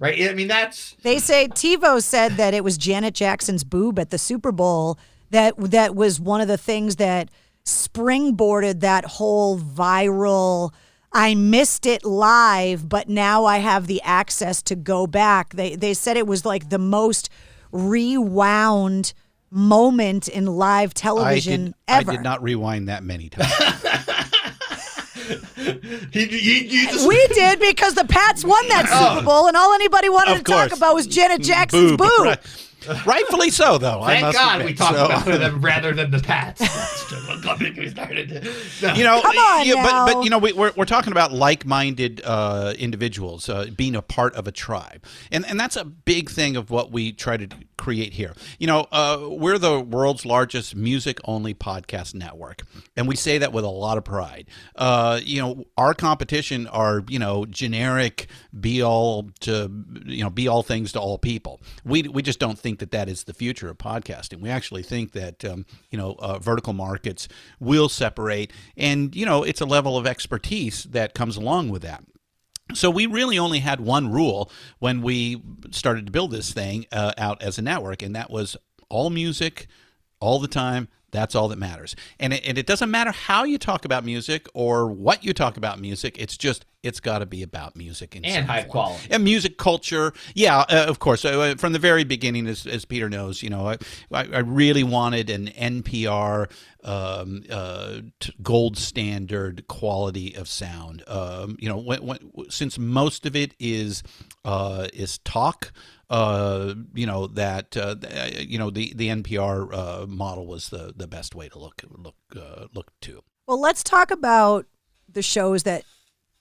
Right? I mean, that's They say TiVo said that it was Janet Jackson's boob at the Super Bowl that that was one of the things that springboarded that whole viral I missed it live, but now I have the access to go back. They they said it was like the most rewound moment in live I television did, ever. I did not rewind that many times. you, you, you just we did because the Pats won that [LAUGHS] Oh. Super Bowl, and all anybody wanted Of to talk about was Janet Jackson's Boob, boob. Right. [LAUGHS] Rightfully so, though. I Thank must God admit. we talked So- about them [LAUGHS] rather than the Pats. Don't get me started. No. you know, Come on yeah, but now. but you know, we, we're we're talking about like-minded uh, individuals uh, being a part of a tribe, and and that's a big thing of what we try to create here. You know, uh, we're the world's largest music-only podcast network, and we say that with a lot of pride. Uh, you know, our competition are you know generic, be-all to you know be-all things to all people. We we just don't think that that is the future of podcasting. We actually think that um, you know uh, vertical markets will separate, and you know it's a level of expertise that comes along with that. So we really only had one rule when we started to build this thing uh, out as a network, and that was all music, all the time. That's all that matters. And it, and it doesn't matter how you talk about music or what you talk about music. It's just it's got to be about music in And high form. quality. And music culture, yeah, uh, of course. Uh, from the very beginning, as, as Peter knows, you know, I, I I really wanted an NPR um, uh, t- gold standard quality of sound. Um, you know, when, when, since most of it is uh, is talk, uh, you know that uh, th- you know the the NPR uh, model was the the best way to look look uh, look to. Well, let's talk about the shows that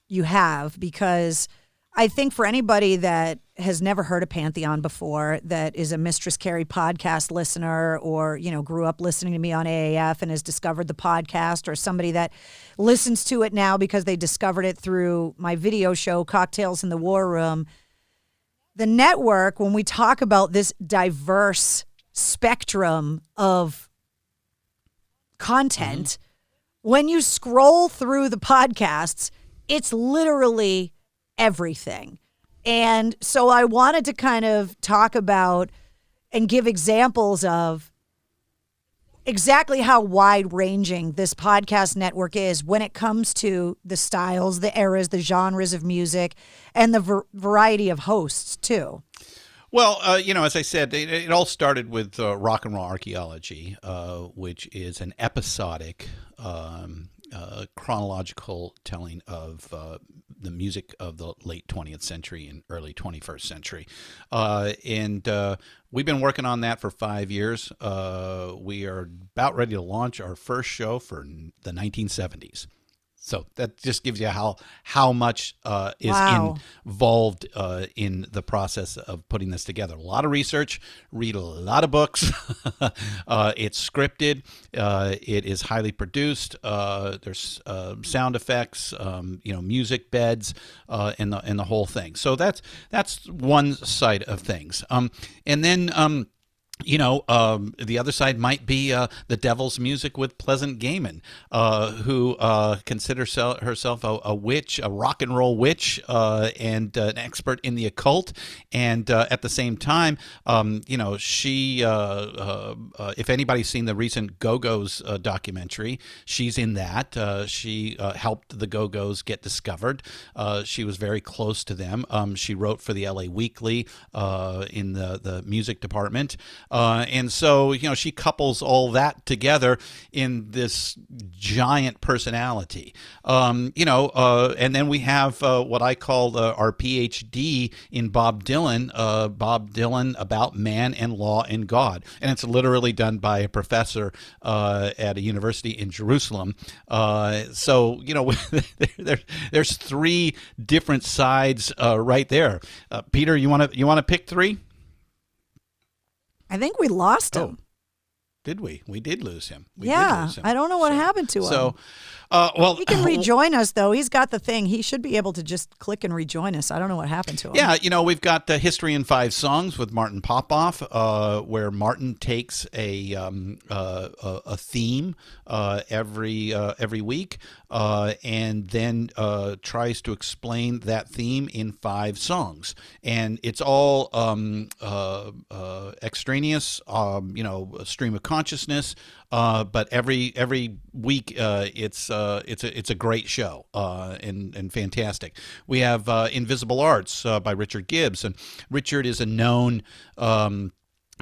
you have because I think for anybody that has never heard of Pantheon before, that is a Mistress Carrie podcast listener, or you know grew up listening to me on AAF and has discovered the podcast, or somebody that listens to it now because they discovered it through my video show Cocktails in the War Room. The network, when we talk about this diverse spectrum of content, mm-hmm. when you scroll through the podcasts, it's literally everything. And so I wanted to kind of talk about and give examples of exactly how wide ranging this podcast network is when it comes to the styles, the eras, the genres of music, and the ver- variety of hosts, too. Well, uh, you know, as I said, it, it all started with uh, rock and roll archaeology, uh, which is an episodic, um, uh, chronological telling of uh, the music of the late 20th century and early 21st century. Uh, and uh, we've been working on that for five years. Uh, we are about ready to launch our first show for the 1970s. So that just gives you how how much uh, is Wow. involved uh, in the process of putting this together. A lot of research, read a lot of books. [LAUGHS] uh, it's scripted. Uh, it is highly produced. Uh, there's uh, sound effects, um, you know, music beds, uh, and the and the whole thing. So that's that's one side of things. Um, and then. Um, you know, um, the other side might be uh, the devil's music with Pleasant Gehman, uh, who uh, considers herself a, a witch, a rock and roll witch, uh, and uh, an expert in the occult. And uh, at the same time, um, you know, she, if anybody's seen the recent Go Go's documentary, she's in that. She helped the Go Go's get discovered. She was very close to them. Um, she wrote for the LA Weekly in the, the music department. Uh, and so, you know, she couples all that together in this giant personality. Um, you know, uh, and then we have uh, what I call uh, our PhD in Bob Dylan, uh, Bob Dylan about man and law and God. And it's literally done by a professor at a university in Jerusalem. so, you know, [LAUGHS] there, there's three different sides right there. Peter, you want to you want to pick three? I think we lost him. Oh, did we? We did lose him. We yeah, lose him. I don't know what so, happened to him. So, uh, well, he can rejoin us though. He's got the thing. He should be able to just click and rejoin us. I don't know what happened to him. Yeah, you know, we've got the history in five songs with Martin Popoff, uh, where Martin takes a um, uh, a, theme uh, every uh, every week, uh, and then tries to explain that theme in five songs, and it's all um, extraneous, um, you know, a stream of consciousness. Uh, but every every week uh, it's uh, it's a it's a great show uh, and and fantastic. We have uh, Invisible Arts by Richard Gibbs, and Richard is a known. Um,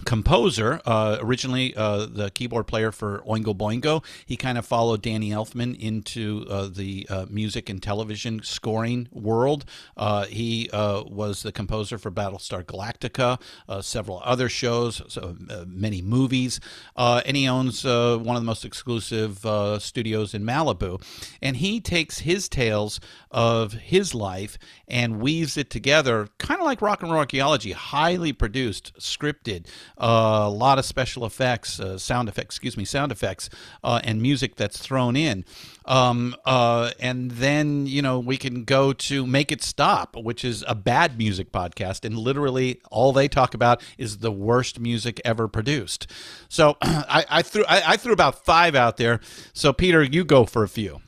composer, uh, originally uh, the keyboard player for Oingo Boingo. He kind of followed Danny Elfman into uh, the uh, music and television scoring world. Uh, he uh, was the composer for Battlestar Galactica, several other shows, so, many movies, and he owns one of the most exclusive studios in Malibu. And he takes his tales of his life and weaves it together, kind of like rock and roll archaeology, highly produced, scripted a lot of special effects, uh, sound effects, excuse me, sound effects, uh, and music that's thrown in. Um, uh, and then, you know, we can go to Make It Stop, which is a bad music podcast. And literally all they talk about is the worst music ever produced. So [CLEARS THROAT] I, I threw I, I threw about five out there. So, Peter, you go for a few.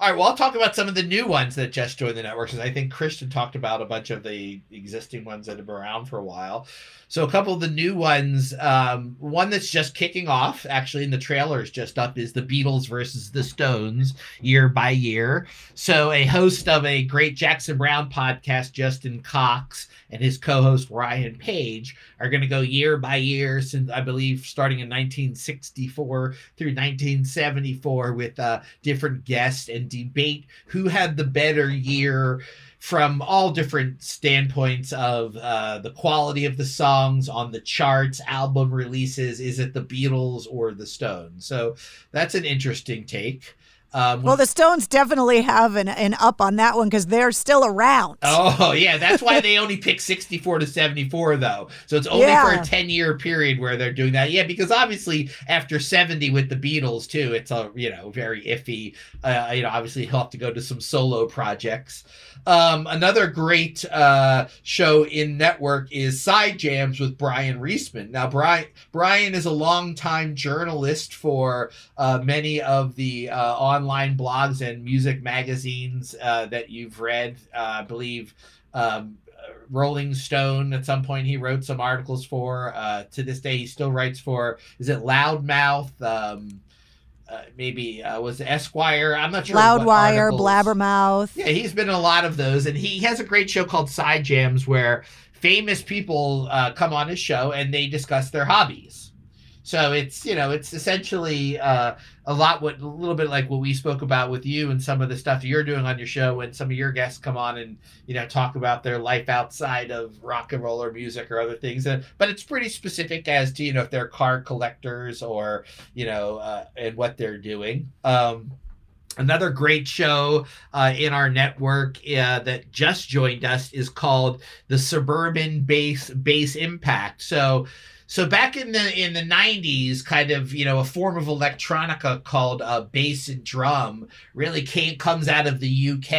All right, well, I'll talk about some of the new ones that just joined the network because I think Christian talked about a bunch of the existing ones that have been around for a while. So a couple of the new ones, um, one that's just kicking off, actually, in the trailer is just up, is the Beatles versus the Stones year by year. So a host of a great Jackson Browne podcast, Justin Cox, and his co-host Ryan Page are going to go year by year since I believe starting in 1964 through 1974 with uh, different guests and debate who had the better year from all different standpoints of uh, the quality of the songs on the charts, album releases. Is it the Beatles or the Stones? So that's an interesting take. Um, well, the Stones definitely have an, an up on that one because they're still around. Oh, yeah. That's why [LAUGHS] they only pick 64 to 74, though. So it's only yeah. for a 10 year period where they're doing that. Yeah, because obviously after 70 with the Beatles, too, it's a, you know, very iffy. Uh, you know, obviously he'll have to go to some solo projects. Um, another great uh, show in network is Side Jams with Bryan Reesman. Now, Brian Brian is a longtime journalist for uh, many of the uh, online blogs and music magazines uh, that you've read. Uh, I believe. Um, Rolling Stone. At some point, he wrote some articles for. Uh, to this day, he still writes for. Is it Loudmouth? Um, uh, maybe uh, was Esquire. I'm not sure. Loudwire, Blabbermouth. Yeah, he's been in a lot of those, and he has a great show called Side Jams where famous people uh, come on his show and they discuss their hobbies. So it's you know it's essentially uh, a lot what a little bit like what we spoke about with you and some of the stuff you're doing on your show when some of your guests come on and you know talk about their life outside of rock and roll or music or other things. And, but it's pretty specific as to you know if they're car collectors or you know uh, and what they're doing. Um, Another great show uh, in our network uh, that just joined us is called the Suburban Base Bass Impact. So so back in the in the 90s kind of you know a form of electronica called uh, bass and drum really came comes out of the uk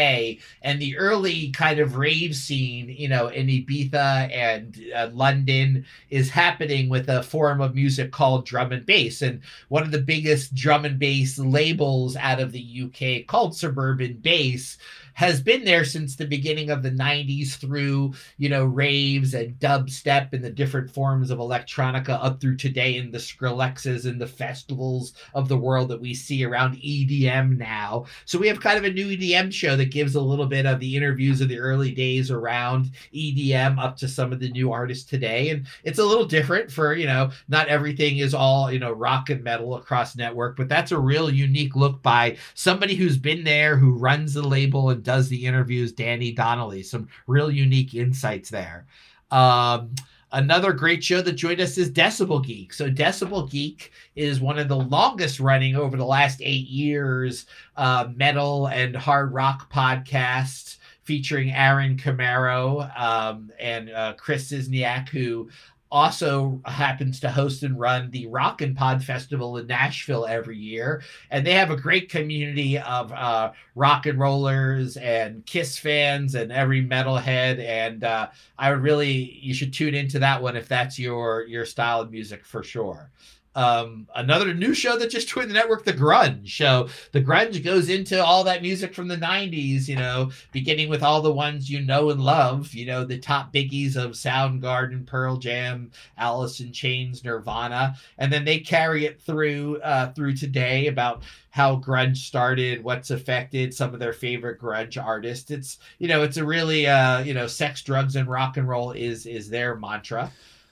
and the early kind of rave scene you know in ibiza and uh, london is happening with a form of music called drum and bass. And one of the biggest drum and bass labels out of the uk called suburban base has been there since the beginning of the 90s through, you know, raves and dubstep and the different forms of electronica up through today in the Skrillexes and the festivals of the world that we see around EDM now. So we have kind of a new EDM show that gives a little bit of the interviews of the early days around EDM up to some of the new artists today. And it's a little different for, you know, not everything is all, you know, rock and metal across network, but that's a real unique look by somebody who's been there, who runs the label and does the interviews, Danny Donnelly. Some real unique insights there. Um, Another great show that joined us is Decibel Geek. So, Decibel Geek is one of the longest running over the last eight years uh, metal and hard rock podcasts featuring Aaron Camaro um, and uh, Chris Czynszak, who also happens to host and run the Rock and Pod Festival in Nashville every year. And they have a great community of uh, rock and rollers and Kiss fans and every metalhead. And uh, I would really, you should tune into that one if that's your your style of music for sure um, another new show that just joined the network, The Grunge. So The Grunge goes into all that music from the 90s, you know, beginning with all the ones you know and love, you know, the top biggies of Soundgarden, Pearl Jam, Alice in Chains, Nirvana. And then they carry it through uh, through today about how grunge started, what's affected some of their favorite grunge artists. It's, you know, it's a really, uh, you know, sex, drugs, and rock and roll is is their mantra.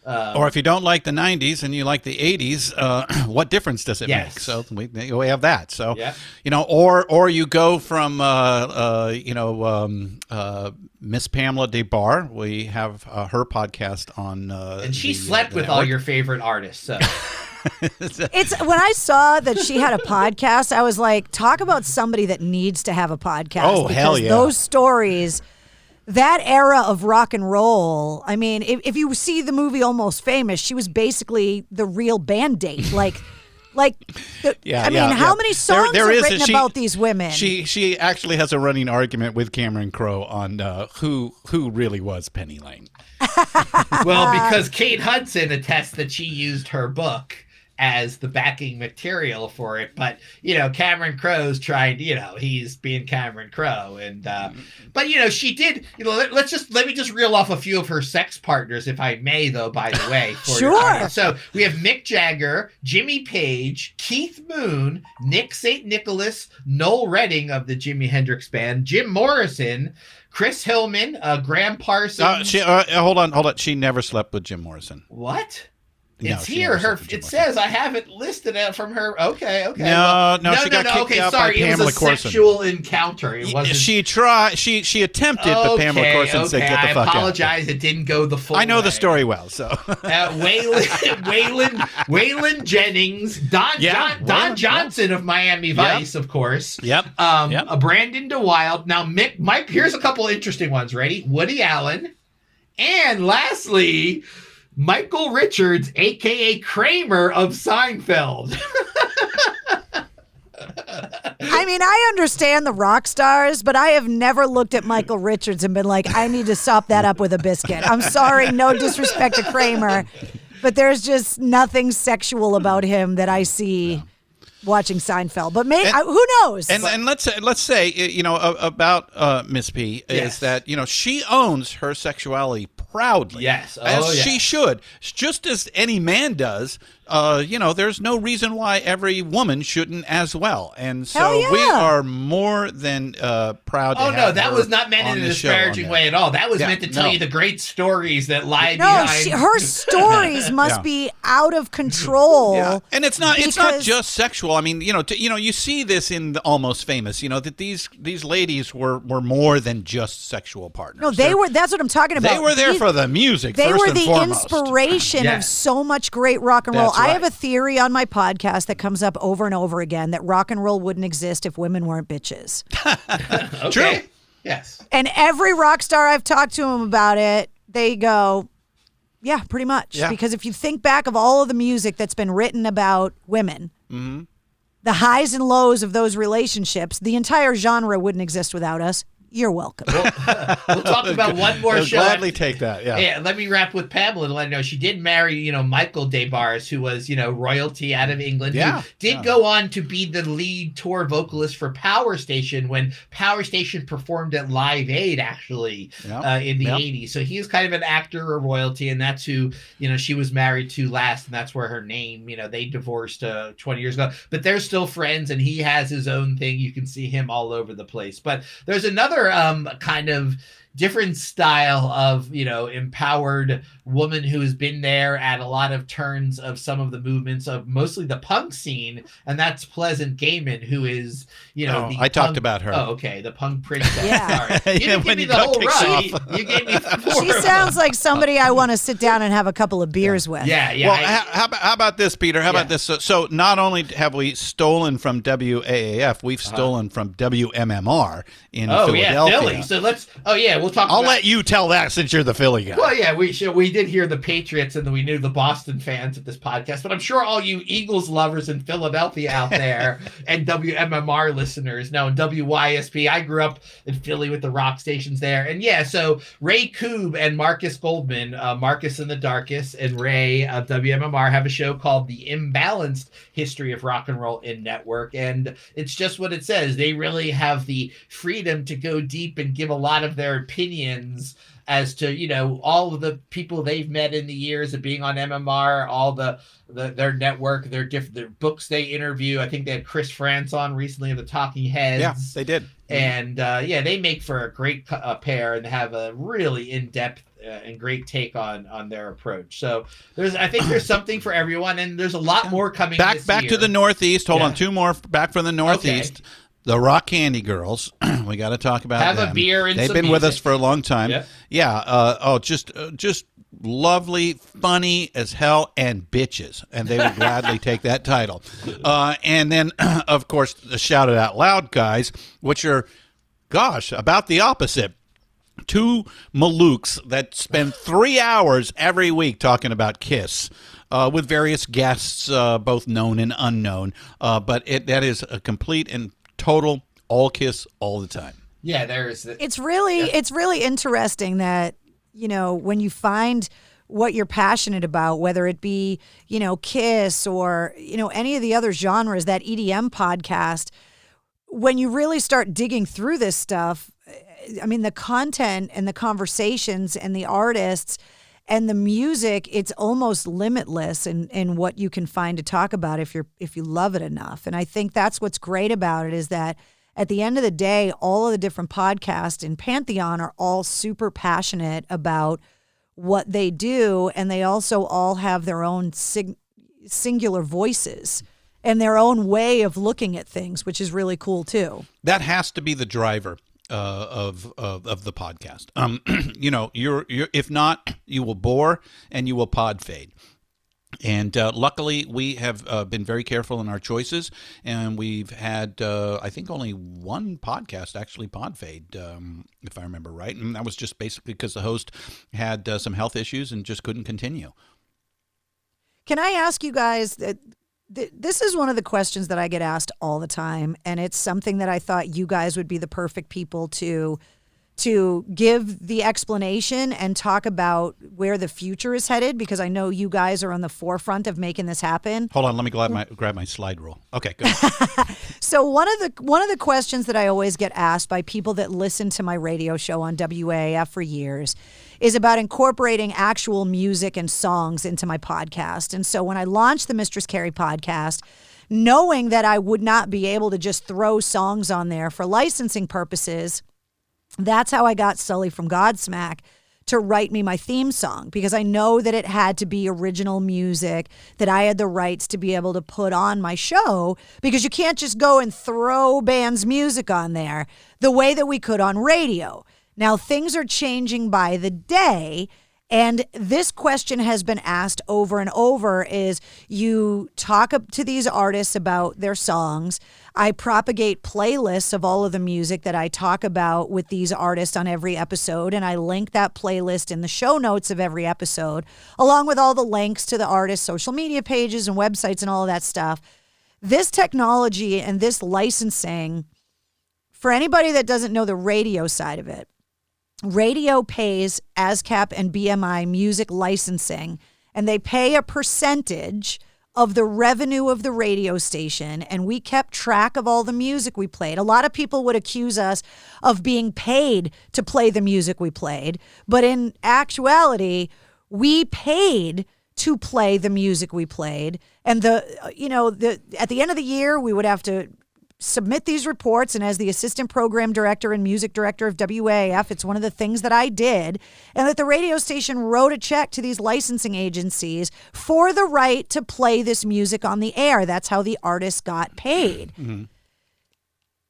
Um, or if you don't like the 90s and you like the 80s, uh, [CLEARS THROAT] what difference does it yes. make? So we, we have that. So, yeah. you know, or or you go from, uh, uh, you know, um, uh, Miss Pamela Des Barres. We have uh, her podcast on. Uh, and she the, slept with network. all your favorite artists. So. [LAUGHS] it's when I saw that she had a podcast, I was like, talk about somebody that needs to have a podcast. Oh, hell yeah. Those stories that era of rock and roll. I mean, if, if you see the movie Almost Famous, she was basically the real band aid. [LAUGHS] Like, like, the, yeah, I mean, yeah, how yeah. many songs there, there are is, written she, about these women? She she actually has a running argument with Cameron Crowe on uh, who who really was Penny Lane. [LAUGHS] well, because Kate Hudson attests that she used her book as the backing material for it. But you know, Cameron Crowe's trying you know, he's being Cameron Crowe, and uh, but you know, she did. You know, let, us just let me just reel off a few of her sex partners, if I may, though. By the way, [LAUGHS] sure. So we have Mick Jagger, Jimmy Page, Keith Moon, Nick St. Nicholas, Noel Redding of the Jimi Hendrix Band, Jim Morrison. Chris Hillman, uh, Graham Parsons. Uh, she, uh, hold on, hold on. She never slept with Jim Morrison. What? No, it's she here. Her slept with Jim it says I have it listed from her. Okay, okay. No, well, no, she got kicked okay, out by sorry. it was a Courson. sexual encounter. It wasn't. She tried. She she attempted, but Pamela Okay, Courson said, okay, "Get the I fuck out." I apologize. It didn't go the full. I know the story well, so Uh, Waylon, [LAUGHS] Waylon, Waylon Jennings, Don, Yeah, John, Don Johnson of Miami Vice, of course. Yep. Um, Yep. a Brandon deWilde. Now, Mick, Mike. Here's a couple interesting ones. Ready? Woody Allen, and lastly, Michael Richards, aka Kramer of Seinfeld. [LAUGHS] I mean, I understand the rock stars, but I have never looked at Michael Richards and been like, I need to sop that up with a biscuit. I'm sorry, no disrespect to Kramer, but there's just nothing sexual about him that I see watching Seinfeld. But maybe, And- who knows? And and let's say, let's say you know about uh, Miss P is Yes. that you know she owns her sexuality proudly. Yes. Oh, as yeah. she should, just as any man does. Uh, you know, there's no reason why every woman shouldn't as well. And so yeah. we are more than uh, proud. to Oh no, that her was not meant in a the show on disparaging way at all. That was Yeah, meant to tell no. you the great stories that lie no, behind. she, her [LAUGHS] stories [LAUGHS] must Yeah. be out of control. [LAUGHS] Yeah. And it's not it's not just sexual. I mean, you know, to, you know, you see this in the Almost Famous. You know that these these ladies were were more than just sexual partners. No, they They're- were. That's what I'm talking about. They were there These- for the music. They first were and the foremost. inspiration of so much great rock and roll. That's I have a theory on my podcast that comes up over and over again that rock and roll wouldn't exist if women weren't bitches. [LAUGHS] okay. True. Yes. and every rock star I've talked to them about it, they go, "Yeah, pretty much." Yeah. Because if you think back of all of the music that's been written about women, Mm-hmm. the highs and lows of those relationships, the entire genre wouldn't exist without us. You're welcome. we'll talk [LAUGHS] about one more I'll show. gladly take that. Yeah. Yeah, let me wrap with Pamela to let her know she did marry, you know, Michael Des Barres, who was, you know, royalty out of England. who Yeah, did yeah. go on to be the lead tour vocalist for Power Station when Power Station performed at Live Aid, actually, Yeah, uh, in the yeah. 80s. So he's kind of an actor of royalty, and that's who, you know, she was married to last, and that's where her name, you know, they divorced uh, 20 years ago. But they're still friends, and he has his own thing. You can see him all over the place. But there's another um, kind of different style of you know empowered woman who has been there at a lot of turns of some of the movements of mostly the punk scene and that's pleasant gehman who is you know Oh, the I talked about her. oh okay the punk princess Yeah. sorry [LAUGHS] you Yeah, didn't when give me the whole run off. [LAUGHS] you gave me four [LAUGHS] She sounds like somebody I want to sit down and have a couple of beers with. yeah yeah well, I- how, how, about, how about this, Peter? How Yeah. about this? So, so not only have we stolen from WAAF, we've Uh-huh. stolen from WMMR in oh yeah Philadelphia. philly so let's oh yeah we'll talk I'll about let you tell that since you're the Philly guy. Well, yeah, we should, we did hear the Patriots and we knew the Boston fans of this podcast, but I'm sure all you Eagles lovers in Philadelphia out there [LAUGHS] and WMMR listeners know WYSP. I grew up in Philly with the rock stations there, and yeah, so Ray Koob and Marcus Goldman, uh, Marcus in the Darkest, and Ray of WMMR have a show called The Imbalanced History of Rock and Roll in Network, and it's just what it says. They really have the freedom to go deep and give a lot of their opinions as to you know all of the people they've met in the years of being on MMR, all the, the their network, their different their books they interview. I think they had Chris Frantz on recently of the Talking Heads. yeah, they did. and uh, yeah, they make for a great uh, pair and have a really in depth. Uh, and great take on on their approach. So there's, I think there's something for everyone, and there's a lot more coming. Back back year. to the Northeast. Hold Yeah. on, two more back from the Northeast. The Rock Candy Girls. [CLEARS THROAT] we got to talk about Have a beer and They've been with us for a long time. Yeah. Yeah. Uh, oh, just uh, just lovely, funny as hell, and bitches, and they would gladly [LAUGHS] take that title. Uh, and then, [CLEARS THROAT] of course, the Shout It Out Loud guys, which are, gosh, about the opposite. Two Malooks that spend three hours every week talking about Kiss. Uh, with various guests, uh, both known and unknown, uh, but it that is a complete and total all Kiss all the time. yeah, there's the, It's really it's really interesting that you know when you find what you're passionate about whether it be you know Kiss or you know any of the other genres that EDM podcast when you really start digging through this stuff eh, I mean the content and the conversations and the artists and the music it's almost limitless in, in what you can find to talk about if you're if you love it enough. And i think that's what's great about it is that at the end of the day all of the different podcasts in pantheon are all super passionate about what they do. And they also all have their own sig- singular voices and their own way of looking at things which is really cool too. That has to be the driver uh, of, of of the podcast. Um, [CLEARS THROAT] you know, you're you're if not, you will bore and you will pod fade. And uh, luckily, we have uh, been very careful in our choices, and we've had, uh, I think, only one podcast actually pod fade, um, if I remember right, and that was just basically because the host had uh, some health issues and just couldn't continue. Can I ask you guys that th- this is one of the questions that I get asked all the time and it's something that I thought you guys would be the perfect people to to give the explanation and talk about where the future is headed because I know you guys are on the forefront of making this happen. Hold on, let me grab my grab my slide rule. Okay, good. [LAUGHS] So one of the one of the questions that I always get asked by people that listen to my radio show on WAAF for years is about incorporating actual music and songs into my podcast. And so when I launched the Mistress Carrie podcast, knowing that I would not be able to just throw songs on there for licensing purposes, that's how I got Sully from Godsmack to write me my theme song because I know that it had to be original music, that I had the rights to be able to put on my show because you can't just go and throw bands' music on there the way that we could on radio. Now, things are changing by the day. And this question has been asked over and over is you talk to these artists about their songs. I propagate playlists of all of the music that I talk about with these artists on every episode and I link that playlist in the show notes of every episode along with all the links to the artists social media pages and websites and all of that stuff. This technology and this licensing For anybody that doesn't know the radio side of it, radio pays ASCAP and BMI music licensing, and they pay a percentage of the revenue of the radio station and we kept track of all the music we played. A lot of people would accuse us of being paid to play the music we played, but in actuality, we paid to play the music we played and the you know the at the end of the year we would have to submit these reports. And as the assistant program director and music director of WAAF, it's one of the things that I did. And that the radio station wrote a check to these licensing agencies for the right to play this music on the air. That's how the artist got paid. Mm-hmm.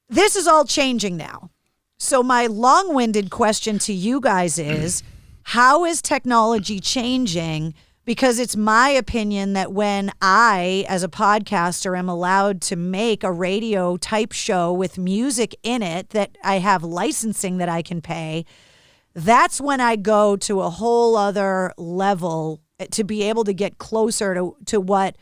This is all changing now. So, my long winded question to you guys is how is technology changing? Because it's my opinion that when I, as a podcaster, am allowed to make a radio type show with music in it that I have licensing that I can pay, that's when I go to a whole other level to be able to get closer to, to what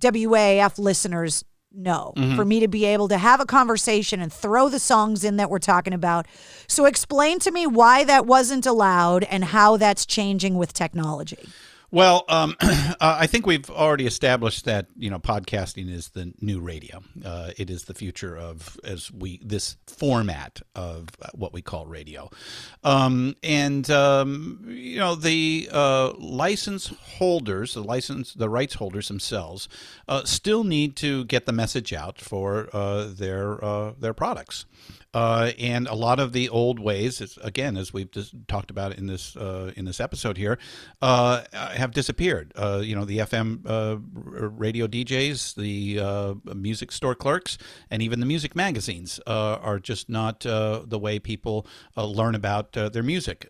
WAAF listeners know. Mm-hmm. For me to be able to have a conversation and throw the songs in that we're talking about. So explain to me why that wasn't allowed and how that's changing with technology. Well, um, [CLEARS THROAT] uh, I think we've already established that you know podcasting is the new radio. Uh, it is the future of as we this format of what we call radio, um, and um, you know the uh, license holders, the license, the rights holders themselves, uh, still need to get the message out for uh, their uh, their products. Uh, and a lot of the old ways, again, as we've talked about in this uh, in this episode here, uh, have disappeared. Uh, you know, the FM uh, radio DJs, the uh, music store clerks, and even the music magazines are just not the way people learn about their music.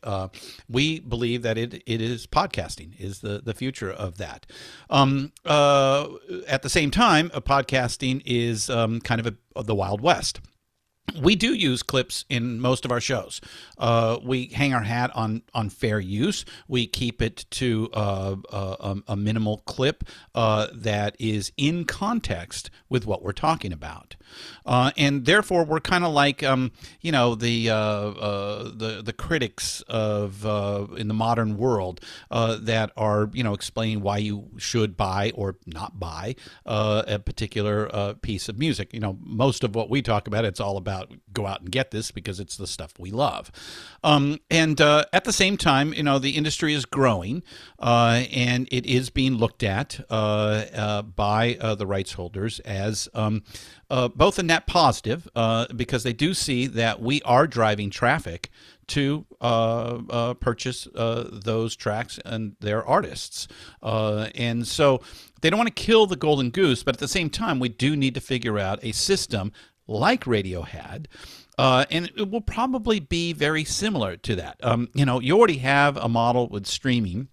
we believe that it it is podcasting is the the future of that. Um, at the same time, podcasting is um, kind of a, the wild west we do use clips in most of our shows. Uh, we hang our hat on on fair use. We keep it to uh, uh a, a, minimal clip uh, that is in context with what we're talking about, uh, and therefore we're kind of like um, you know the the the critics of in the modern world that are you know explaining why you should buy or not buy a particular piece of music. You know, most of what we talk about it's all about out, go out and get this because it's the stuff we love. Um, and uh, at the same time, you know, the industry is growing uh, and it is being looked at uh, uh by uh, the rights holders as um, uh, both a net positive because they do see that we are driving traffic to uh, uh, purchase uh, those tracks and their artists. and so they don't want to kill the golden goose, but at the same time, we do need to figure out a system like radio had. Uh, and it will probably be very similar to that. Um, you know, you already have a model with streaming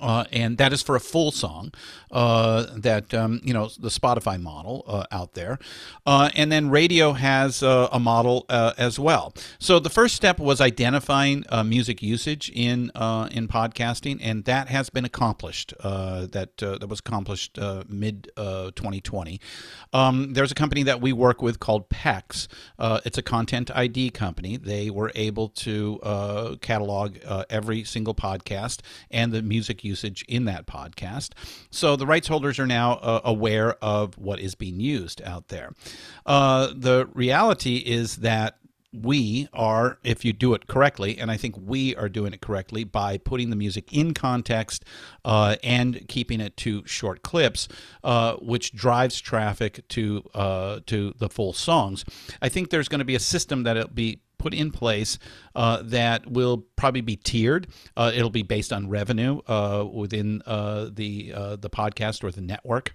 uh, and that is for a full song uh, that um, you know the spotify model uh, out there. Uh, and then radio has uh, a model uh, as well. So the first step was identifying music usage in in podcasting and that has been accomplished that that was accomplished mid 2020 um, there's a company that we work with called PEX. It's a content id company. They were able to catalog every single podcast and the music usage in that podcast. So the rights holders are now uh, aware of what is being used out there. Uh, the reality is that we are, if you do it correctly, and I think we are doing it correctly by putting the music in context uh, and keeping it to short clips, uh, which drives traffic to uh, to the full songs. I think there's going to be a system that'll be put in place uh, that will probably be tiered. Uh, it'll be based on revenue uh, within uh, the the podcast or the network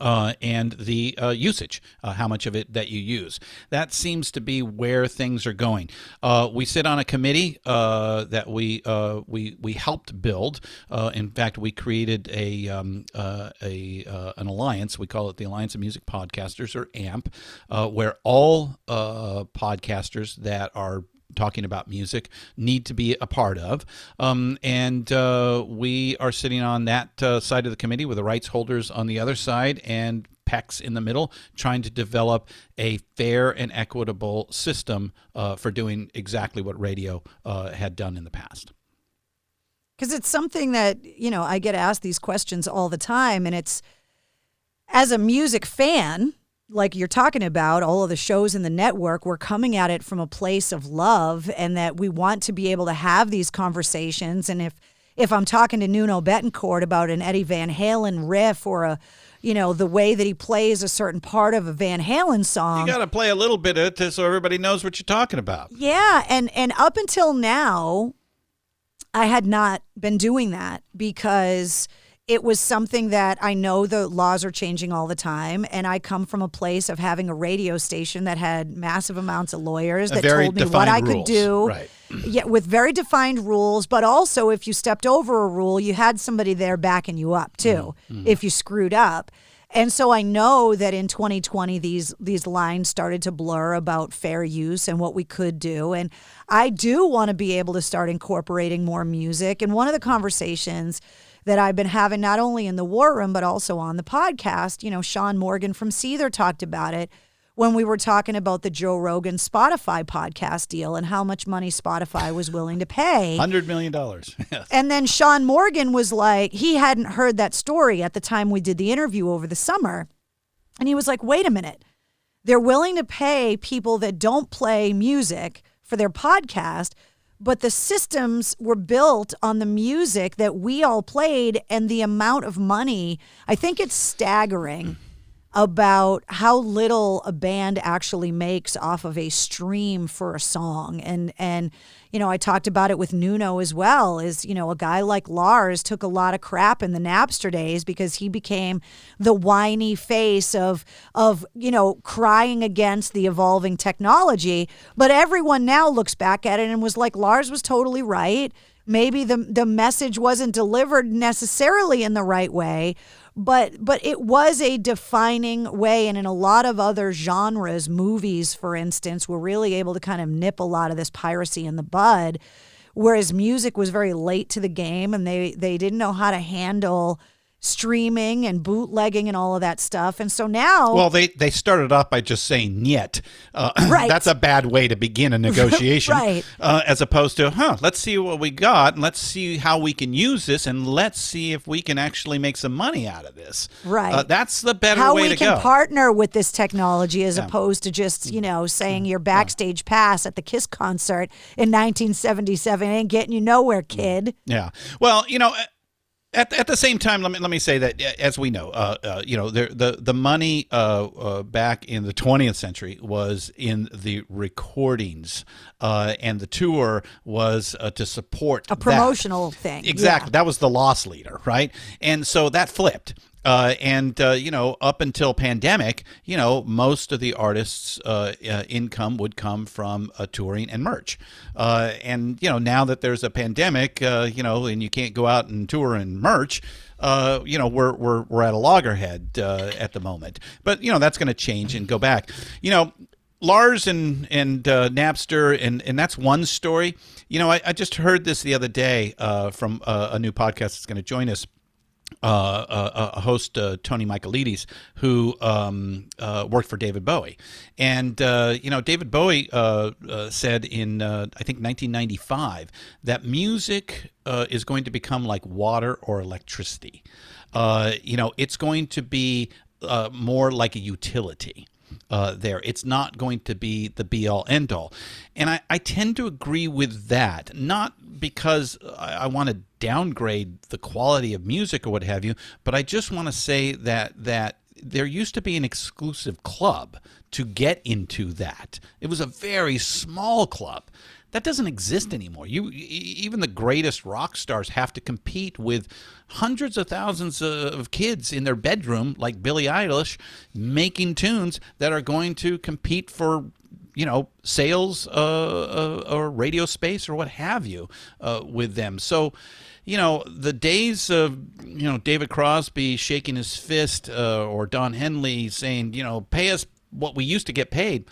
uh, and the uh, usage, uh, how much of it that you use. That seems to be where things are going. Uh, we sit on a committee uh, that we uh, we we helped build. in fact, we created a um, a an alliance. We call it the Alliance of Music Podcasters, or AMP, where all podcasters that are talking about music need to be a part of. Um, and uh, we are sitting on that uh, side of the committee with the rights holders on the other side and PEX in the middle, trying to develop a fair and equitable system uh, for doing exactly what radio uh, had done in the past. Because it's something that, you know, I get asked these questions all the time. And it's, as a music fan, like you're talking about, all of the shows in the network, we're coming at it from a place of love and that we want to be able to have these conversations. And if, if I'm talking to Nuno Bettencourt about an Eddie Van Halen riff or a, you know, the way that he plays a certain part of a Van Halen song. You got to play a little bit of it so everybody knows what you're talking about. Yeah, and and up until now, I had not been doing that because it was something that I know the laws are changing all the time, and I come from a place of having a radio station that had massive amounts of lawyers that told me what I could do. right. Yeah, with very defined rules, but also if you stepped over a rule, you had somebody there backing you up too. Mm-hmm. If you screwed up. And so I know that in 2020 these these lines started to blur about fair use and what we could do and I do want to be able to start incorporating more music and one of the conversations that I've been having not only in the war room but also on the podcast, you know, Sean Morgan from Seether talked about it when we were talking about the Joe Rogan Spotify podcast deal and how much money Spotify was willing to pay. [LAUGHS] $100 million. [LAUGHS] Yes. And then Sean Morgan was like, he hadn't heard that story at the time we did the interview over the summer. And he was like, wait a minute. They're willing to pay people that don't play music for their podcast, but the systems were built on the music that we all played and the amount of money. I think it's staggering about how little a band actually makes off of a stream for a song. And and you know I talked about it with Nuno as well is you know a guy like Lars took a lot of crap in the Napster days because he became the whiny face of of you know crying against the evolving technology. But everyone now looks back at it and was like Lars was totally right. Maybe the the message wasn't delivered necessarily in the right way but but it was a defining way and in a lot of other genres movies for instance were really able to kind of nip a lot of this piracy in the bud whereas music was very late to the game and they they didn't know how to handle streaming and bootlegging and all of that stuff and so now Well, they, they started off by just saying "niet." Uh, [CLEARS THROAT] Right. that's a bad way to begin a [LAUGHS] negotiation. Right. Uh, as opposed to, huh? Let's see what we got, and let's see how we can use this, and let's see if we can actually make some money out of this. Right. Uh, that's the better how way we can partner with this technology as Yeah. opposed to just you know saying your backstage pass at the kiss concert in 1977 ain't getting you nowhere kid Yeah. Well, you know, at, at the same time, let me let me say that as we know, uh, uh, you know, there, the the money uh, uh, back in the 20th century was in the recordings, uh, and the tour was uh, to support a that. promotional thing Exactly. That was the loss leader, right? And so that flipped. Uh, and uh, you know, up until pandemic, you know, most of the artists' uh, uh, income would come from uh, touring and merch. Uh, and you know, now that there's a pandemic, you know, and you can't go out and tour and merch, uh, you know, we're we're we're at a loggerhead uh, at the moment. But you know, that's going to change and go back. You know, Lars and and uh, Napster and and that's one story. You know, I, I just heard this the other day from uh, a new podcast that's going to join us. Uh, uh, a host, uh, Tony Michaelides, who um, uh, worked for David Bowie, and uh, you know, David Bowie uh, uh, said in I think 1995 that music is going to become like water or electricity. You know, it's going to be more like a utility uh, there. It's not going to be the be all end all. And I, I tend to agree with that, not because I, I want to downgrade the quality of music or what have you, but I just want to say that that there used to be an exclusive club to get into that. It was a very small club. That doesn't exist anymore. You even the greatest rock stars have to compete with hundreds of thousands of kids in their bedroom, like Billie Eilish, making tunes that are going to compete for you know sales uh, uh, or radio space or what have you uh, with them. So you know the days of you know David Crosby shaking his fist uh, or Don Henley saying you know pay us what we used to get paid.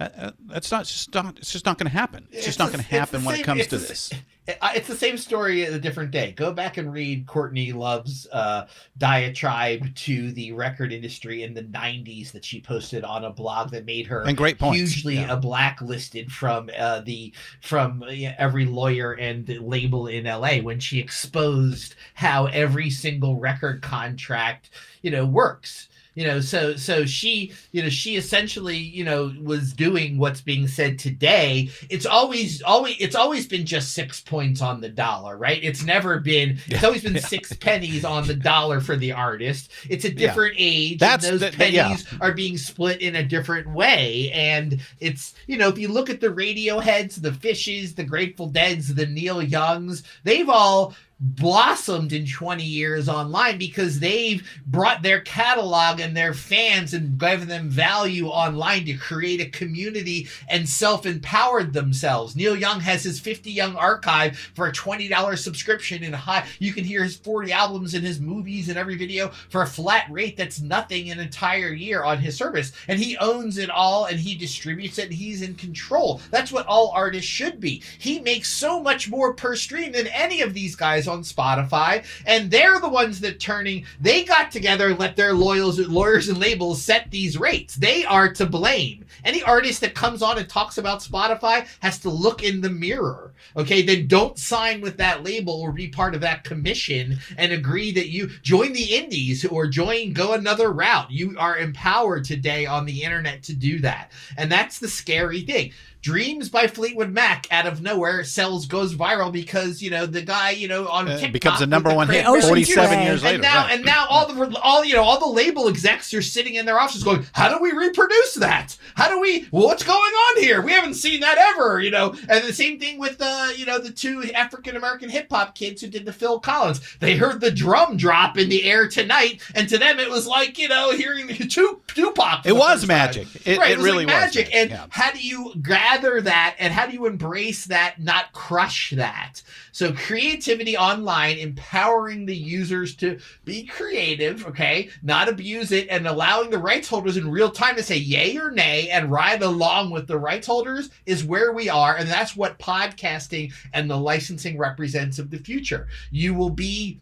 Uh, uh, that's not just not. It's just not going to happen. It's, just not going to happen when same- it comes to this. It's the same story a different day. Go back and read Courtney Love's uh, diatribe to the record industry in the '90s that she posted on a blog that made her And great points, hugely yeah. blacklisted from uh, the from every lawyer and label in LA when she exposed how every single record contract you know works you know so so she you know she essentially you know was doing what's being said today. It's always always it's always been just six points on the dollar right? It's never been it's always been six pennies on the dollar for the artist. It's a Yeah. different age That's and those the- the- yeah. pennies are being split in a different way. And it's you know if you look at the radioheads the Phishes the grateful deads the neil youngs they've all blossomed in 20 years online because they've brought their catalog and their fans and given them value online to create a community and self-empowered themselves. Neil Young has his 50 Young archive for a $20 subscription and high you can hear his 40 albums and his movies and every video for a flat rate that's nothing an entire year on his service and he owns it all and he distributes it and he's in control. That's what all artists should be. He makes so much more per stream than any of these guys on Spotify, and they're the ones that turning. They got together let their lawyers, lawyers and labels set these rates. They are to blame. Any artist that comes on and talks about Spotify has to look in the mirror. Okay, then don't sign with that label or be part of that commission and agree that you join the indies or join go another route. You are empowered today on the internet to do that. And that's the scary thing. Dreams by Fleetwood Mac out of nowhere sells goes viral because you know the guy you know on Uh, TikTok becomes a number one hit 47 years later, And now right. and now all the all you know all the label execs are sitting in their offices going, how do we reproduce that? How do we? What's going on here? We haven't seen that ever, you know. And the same thing with the you know the two African American hip hop kids who did the Phil Collins. They heard the drum drop in the air tonight, and to them it was like you know hearing two [LAUGHS] Tupac. It was magic. It- right, it was really like was magic. magic, And yeah. how do you gather that and how do you embrace that not crush that? So creativity online empowering the users to be creative okay? Not abuse it and allowing the rights holders in real time to say yay or nay and ride along with the rights holders is where we are and that's what podcasting and the licensing represents of the future. You will be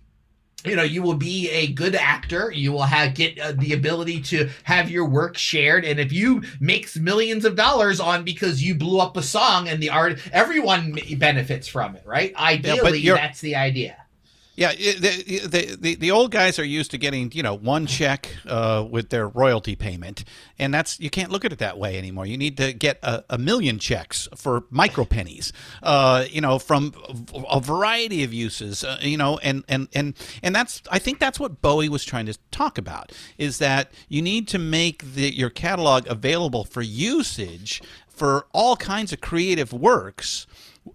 you know you will be a good actor. You will have get uh, the ability to have your work shared. And if you makes millions of dollars on because you blew up a song and the art everyone benefits from it right? Ideally you're- that's the idea Yeah, the, the, the, the old guys are used to getting, you know, one check uh, with their royalty payment. And that's, you can't look at it that way anymore. You need to get a, a million checks for micro pennies, uh, you know, from a variety of uses, uh, you know, and, and, and, and that's, I think that's what Bowie was trying to talk about is that you need to make the, your catalog available for usage for all kinds of creative works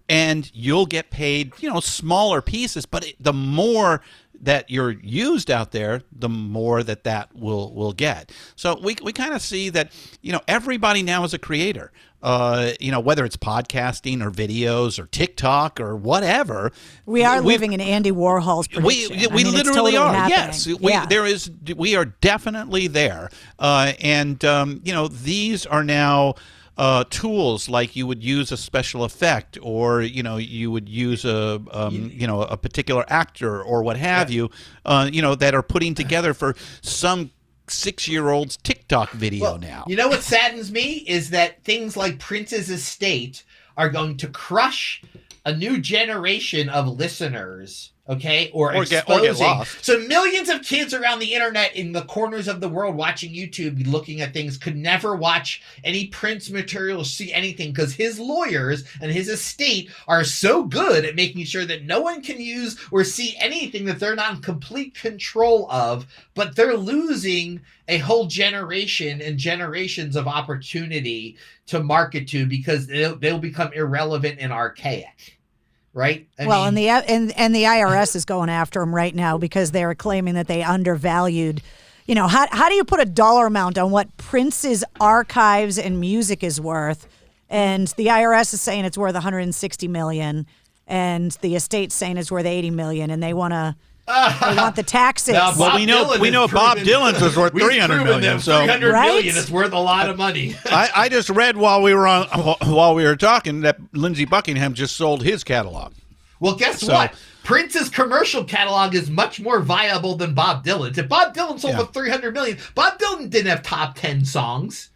and you'll get paid, you know, smaller pieces. But it, the more that you're used out there, the more that that will will get. So we we kind of see that you know everybody now is a creator. Uh, you know whether it's podcasting or videos or TikTok or whatever. We are living in Andy Warhol's we prediction. we I mean, literally totally are. happening. Yes, we, Yeah. there is. We are definitely there, uh, and um, you know these are now. Uh, tools like you would use a special effect, or you know you would use a um, you know a particular actor or what have you, uh, you know that are putting together for some six-year-old's TikTok video now. you know what saddens me is that things like prince's estate are going to crush a new generation of listeners okay or, Or get- or get exposing. lost. so millions of kids around the internet in the corners of the world watching youtube looking at things could never watch any prince material see anything because his lawyers and his estate are so good at making sure that no one can use or see anything that they're not in complete control of but they're losing a whole generation and generations of opportunity to market to because they'll, they'll become irrelevant and archaic right I well, mean- and the uh, and and the IRS is going after them right now because they're claiming that they undervalued. You know, how how do you put a dollar amount on what Prince's archives and music is worth? And the IRS is saying it's worth 160 million, and the estate's saying it's worth 80 million, and they want to. They want the taxes. Now, Well, we know- Dylan we has know Bob proven- Dylan's was worth We've 300 proven million, that so- 300 Right? million is worth a lot of money. [LAUGHS] I, I just read while we were on while we were talking that Lindsey Buckingham just sold his catalog. Well, guess So- what? Prince's commercial catalog is much more viable than Bob Dylan's. If Bob Dylan sold Yeah. for 300 million, Bob Dylan didn't have top 10 songs.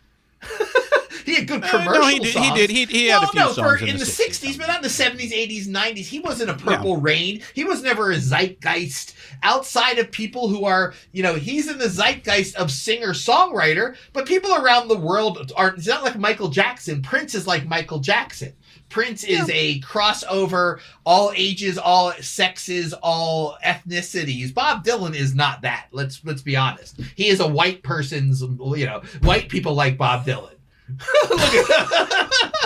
He had good Uh, no, he did- he did. He- he had a few no, songs for, in in the the 60s, 60s, but not in the 70s, 80s, 90s. He wasn't a Purple Rain. He was never a zeitgeist outside of people who are, you know, he's in the zeitgeist of singer songwriter, but people around the world aren't. It's not like Michael Jackson. Prince is like Michael Jackson. Prince is a crossover, all ages, all sexes, all ethnicities. Bob Dylan is not that. Let's let's be honest. He is a white person's, you know, white people like Bob Dylan. [LAUGHS]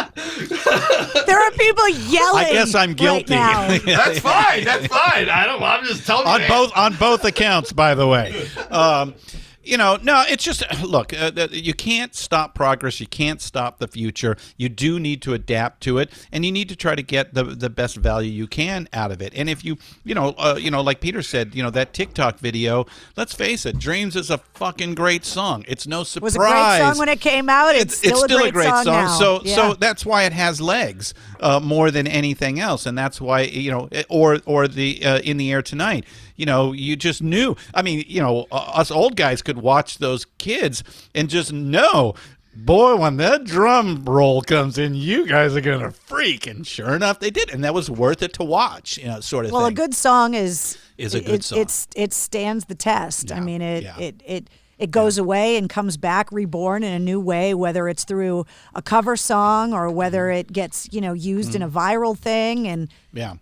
There are people yelling. I guess I'm right guilty. now. [LAUGHS] That's fine. That's fine. I don't. I'm just telling you. on man. both on both accounts, by the way. [LAUGHS] Um, you know, no, it's just [SIGHS] look. Uh, you can't stop progress. You can't stop the future. You do need to adapt to it, and you need to try to get the the best value you can out of it. And if you, you know, uh, you know, like Peter said, you know, that TikTok video. Let's face it, "Dreams" is a fucking great song. It's no surprise. was a great song when it came out. It's, still, it's still a great, song, now. So Yeah. so that's why it has legs uh, more than anything else, and that's why you know, or or the uh, in the air tonight. You know, you just knew. I mean, you know, us old guys could watch those kids and just know. Boy, when that drum roll comes in, you guys are gonna freak, and sure enough, they did, and that was worth it to watch, you know, sort of well, thing. a good song is Is a good it, song. It's it stands the test. I mean, it yeah. it it. It goes away and comes back reborn in a new way, whether it's through a cover song or whether Mm-hmm. it gets, you know, used in a viral thing. And Yeah.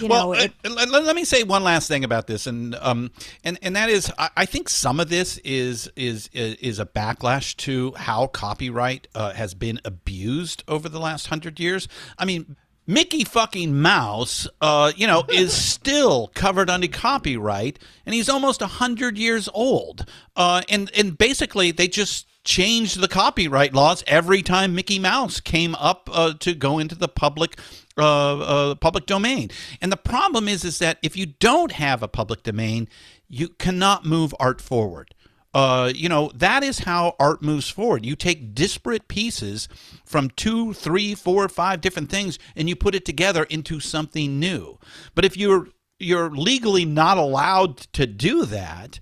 You well, know, it- uh, let, let- let me say one last thing about this, and um, and and that is, I, I think some of this is is is a backlash to how copyright uh, has been abused over the last hundred years. I mean. Mickey fucking Mouse, uh, you know, [LAUGHS] is still covered under copyright, and he's almost hundred years old. Uh, and and basically, they just changed the copyright laws every time Mickey Mouse came up uh, to go into the public uh, uh, public domain. And the problem is, is that if you don't have a public domain, you cannot move art forward. Uh, you know that is how art moves forward. You take disparate pieces from two, three, four, five different things, and you put it together into something new. But if you're you're legally not allowed to do that,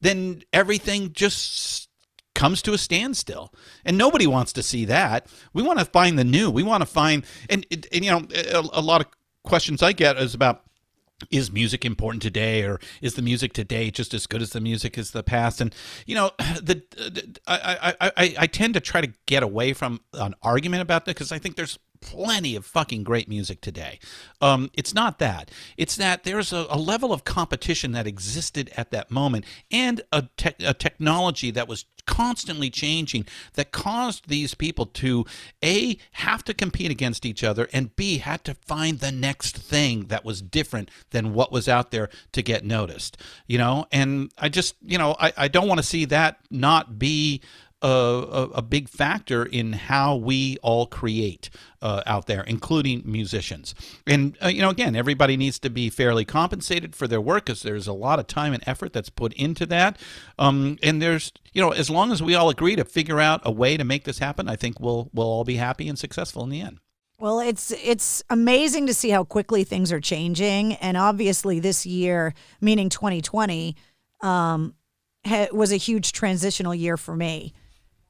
then everything just comes to a standstill. And nobody wants to see that. We want to find the new. We want to find and, and, you know a, a lot of questions i get is about is music important today or is the music today just as good as the music as the past? And you know [SIGHS] the, the I, I, I, I tend to try to get away from an argument about that because i think there's plenty of fucking great music today. Um, it's not that. It's that there's a, a level of competition that existed at that moment and a, tech a technology that was constantly changing that caused these people to a have to compete against each other and b had to find the next thing that was different than what was out there to get noticed you know? And i just you know i, I don't want to see that not be a, a, a big factor in how we all create uh, out there, including musicians. And, uh, you know, again, everybody needs to be fairly compensated for their work because there's a lot of time and effort that's put into that. Um, and there's, you know, as long as we all agree to figure out a way to make this happen, I think we'll, we'll all be happy and successful in the end. Well, it's it's amazing to see how quickly things are changing, and obviously this year, meaning 2020, um, ha- was a huge transitional year for me.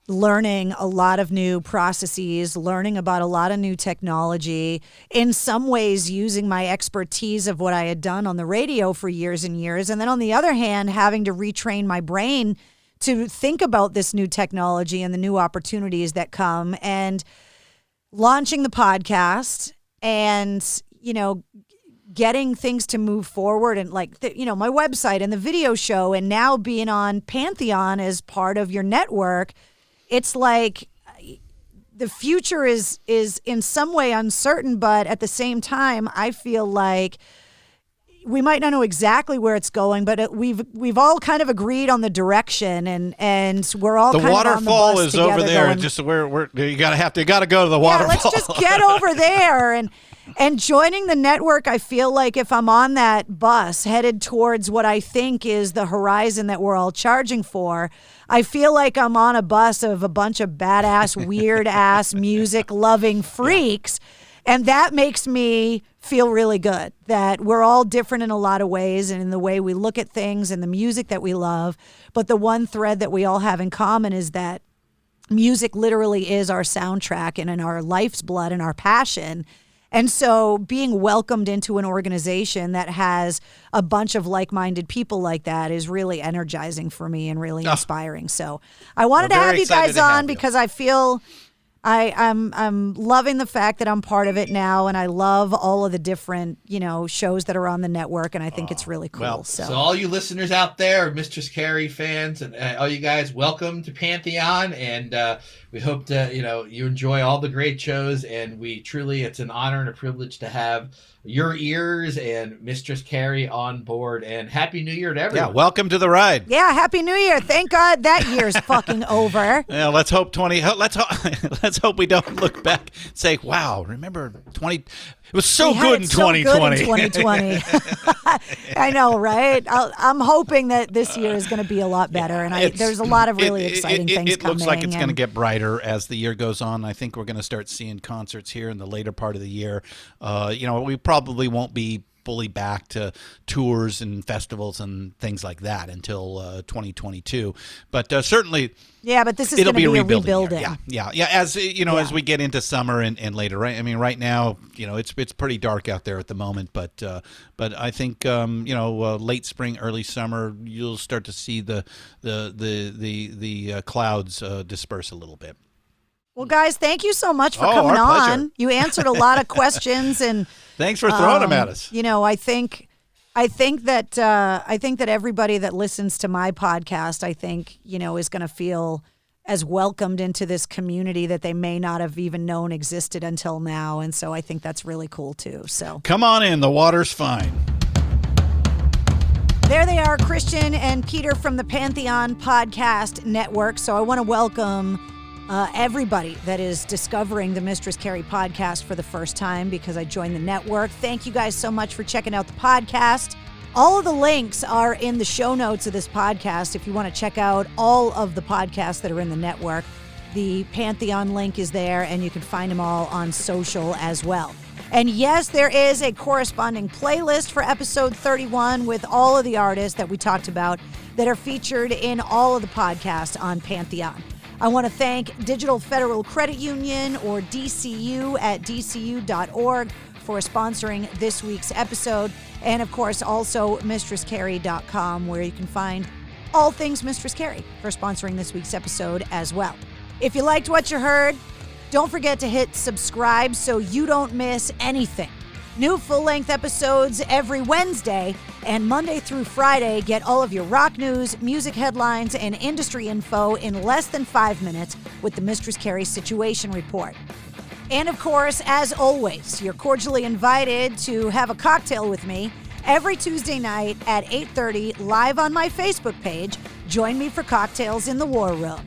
Learning a lot of new processes, learning about a lot of new technology, in some ways using my expertise of what I had done on the radio for years and years. And then on the other hand, having to retrain my brain to think about this new technology and the new opportunities that come. And launching the podcast and you know getting things to move forward and like the, you know my website and the video show and now being on pantheon as part of your network it's like the future is is in some way uncertain but at the same time i feel like we might not know exactly where it's going, but it, we've we've all kind of agreed on the direction, and and we're all The kind waterfall of on the bus is over there. going, just where we're, you gotta have to you gotta go to the waterfall. yeah, let's just get over [LAUGHS] there and and joining the network. I feel like if I'm on that bus headed towards what I think is the horizon that we're all charging for, I feel like I'm on a bus of a bunch of badass, weird ass [LAUGHS] music loving freaks. And that makes me feel really good that we're all different in a lot of ways and in the way we look at things and the music that we love. But the one thread that we all have in common is that music literally is our soundtrack and in our life's blood and our passion. And so being welcomed into an organization that has a bunch of like minded people like that is really energizing for me and really ah. inspiring. So I wanted to have you guys to have on you. because I feel I, I'm I'm loving the fact that I'm part of it now, and I love all of the different you know shows that are on the network, and I think it's really cool. Well, so, so all you listeners out there, Mistress Carrie fans, and uh, all you guys, welcome to Pantheon, and uh, we hope to you know you enjoy all the great shows, and we truly, it's an honor and a privilege to have your ears and Mistress Carrie on board, and Happy New Year to everyone. Yeah, welcome to the ride. yeah, happy New Year! Thank God that year's [LAUGHS] fucking over. Yeah, let's hope twenty. Let's hope. [LAUGHS] let's hope we don't look back and say, "Wow, remember twenty? It was so good it in so twenty good in 2020. [LAUGHS] I know, right? I'll, I'm hoping that this year is going to be a lot better, and I, there's a lot of really it- exciting it, things it coming. looks like it's going to get brighter as the year goes on. I think we're going to start seeing concerts here in the later part of the year. Uh, you know, we probably won't be fully back to tours and festivals and things like that until uh, 2022. But uh, certainly, Yeah, but this is it'll be be, rebuilding. rebuilding. Yeah, yeah, yeah. As you know, Yeah. as we get into summer and, and later, right? I mean, right now, you know, it's it's pretty dark out there at the moment, but uh, but I think um, you know, uh, late spring, early summer, you'll start to see the the the the the uh, clouds uh, disperse a little bit. Well, guys, thank you so much for Oh, coming on. You answered a lot of [LAUGHS] questions, and Thanks for throwing them um, at us. You know, I think, I think that uh, I think that everybody that listens to my podcast, I think, you know, is going to feel as welcomed into this community that they may not have even known existed until now, and so I think that's really cool too. So Come on in, the water's fine. there they are, Christian and Peter from the Pantheon Podcast Network. So I want to welcome uh, everybody that is discovering the Mistress Carrie podcast for the first time because I joined the network. Thank you guys so much for checking out the podcast. All of the links are in the show notes of this podcast if you want to check out all of the podcasts that are in the network. The Pantheon link is there, and you can find them all on social as well. And yes, there is a corresponding playlist for episode 31 with all of the artists that we talked about that are featured in all of the podcasts on Pantheon. I want to thank Digital Federal Credit Union or DCU at dcu.org for sponsoring this week's episode. And of course, also mistresscarrie.com, where you can find all things Mistress Carrie for sponsoring this week's episode as well. If you liked what you heard, don't forget to hit subscribe so you don't miss anything. New full length episodes every Wednesday, and Monday through Friday, get all of your rock news, music headlines, and industry info in less than five minutes with the Mistress Carrie Situation Report. And of course, as always, you're cordially invited to have a cocktail with me every Tuesday night at 8:30 live on my Facebook page. Join me for cocktails in the War Room.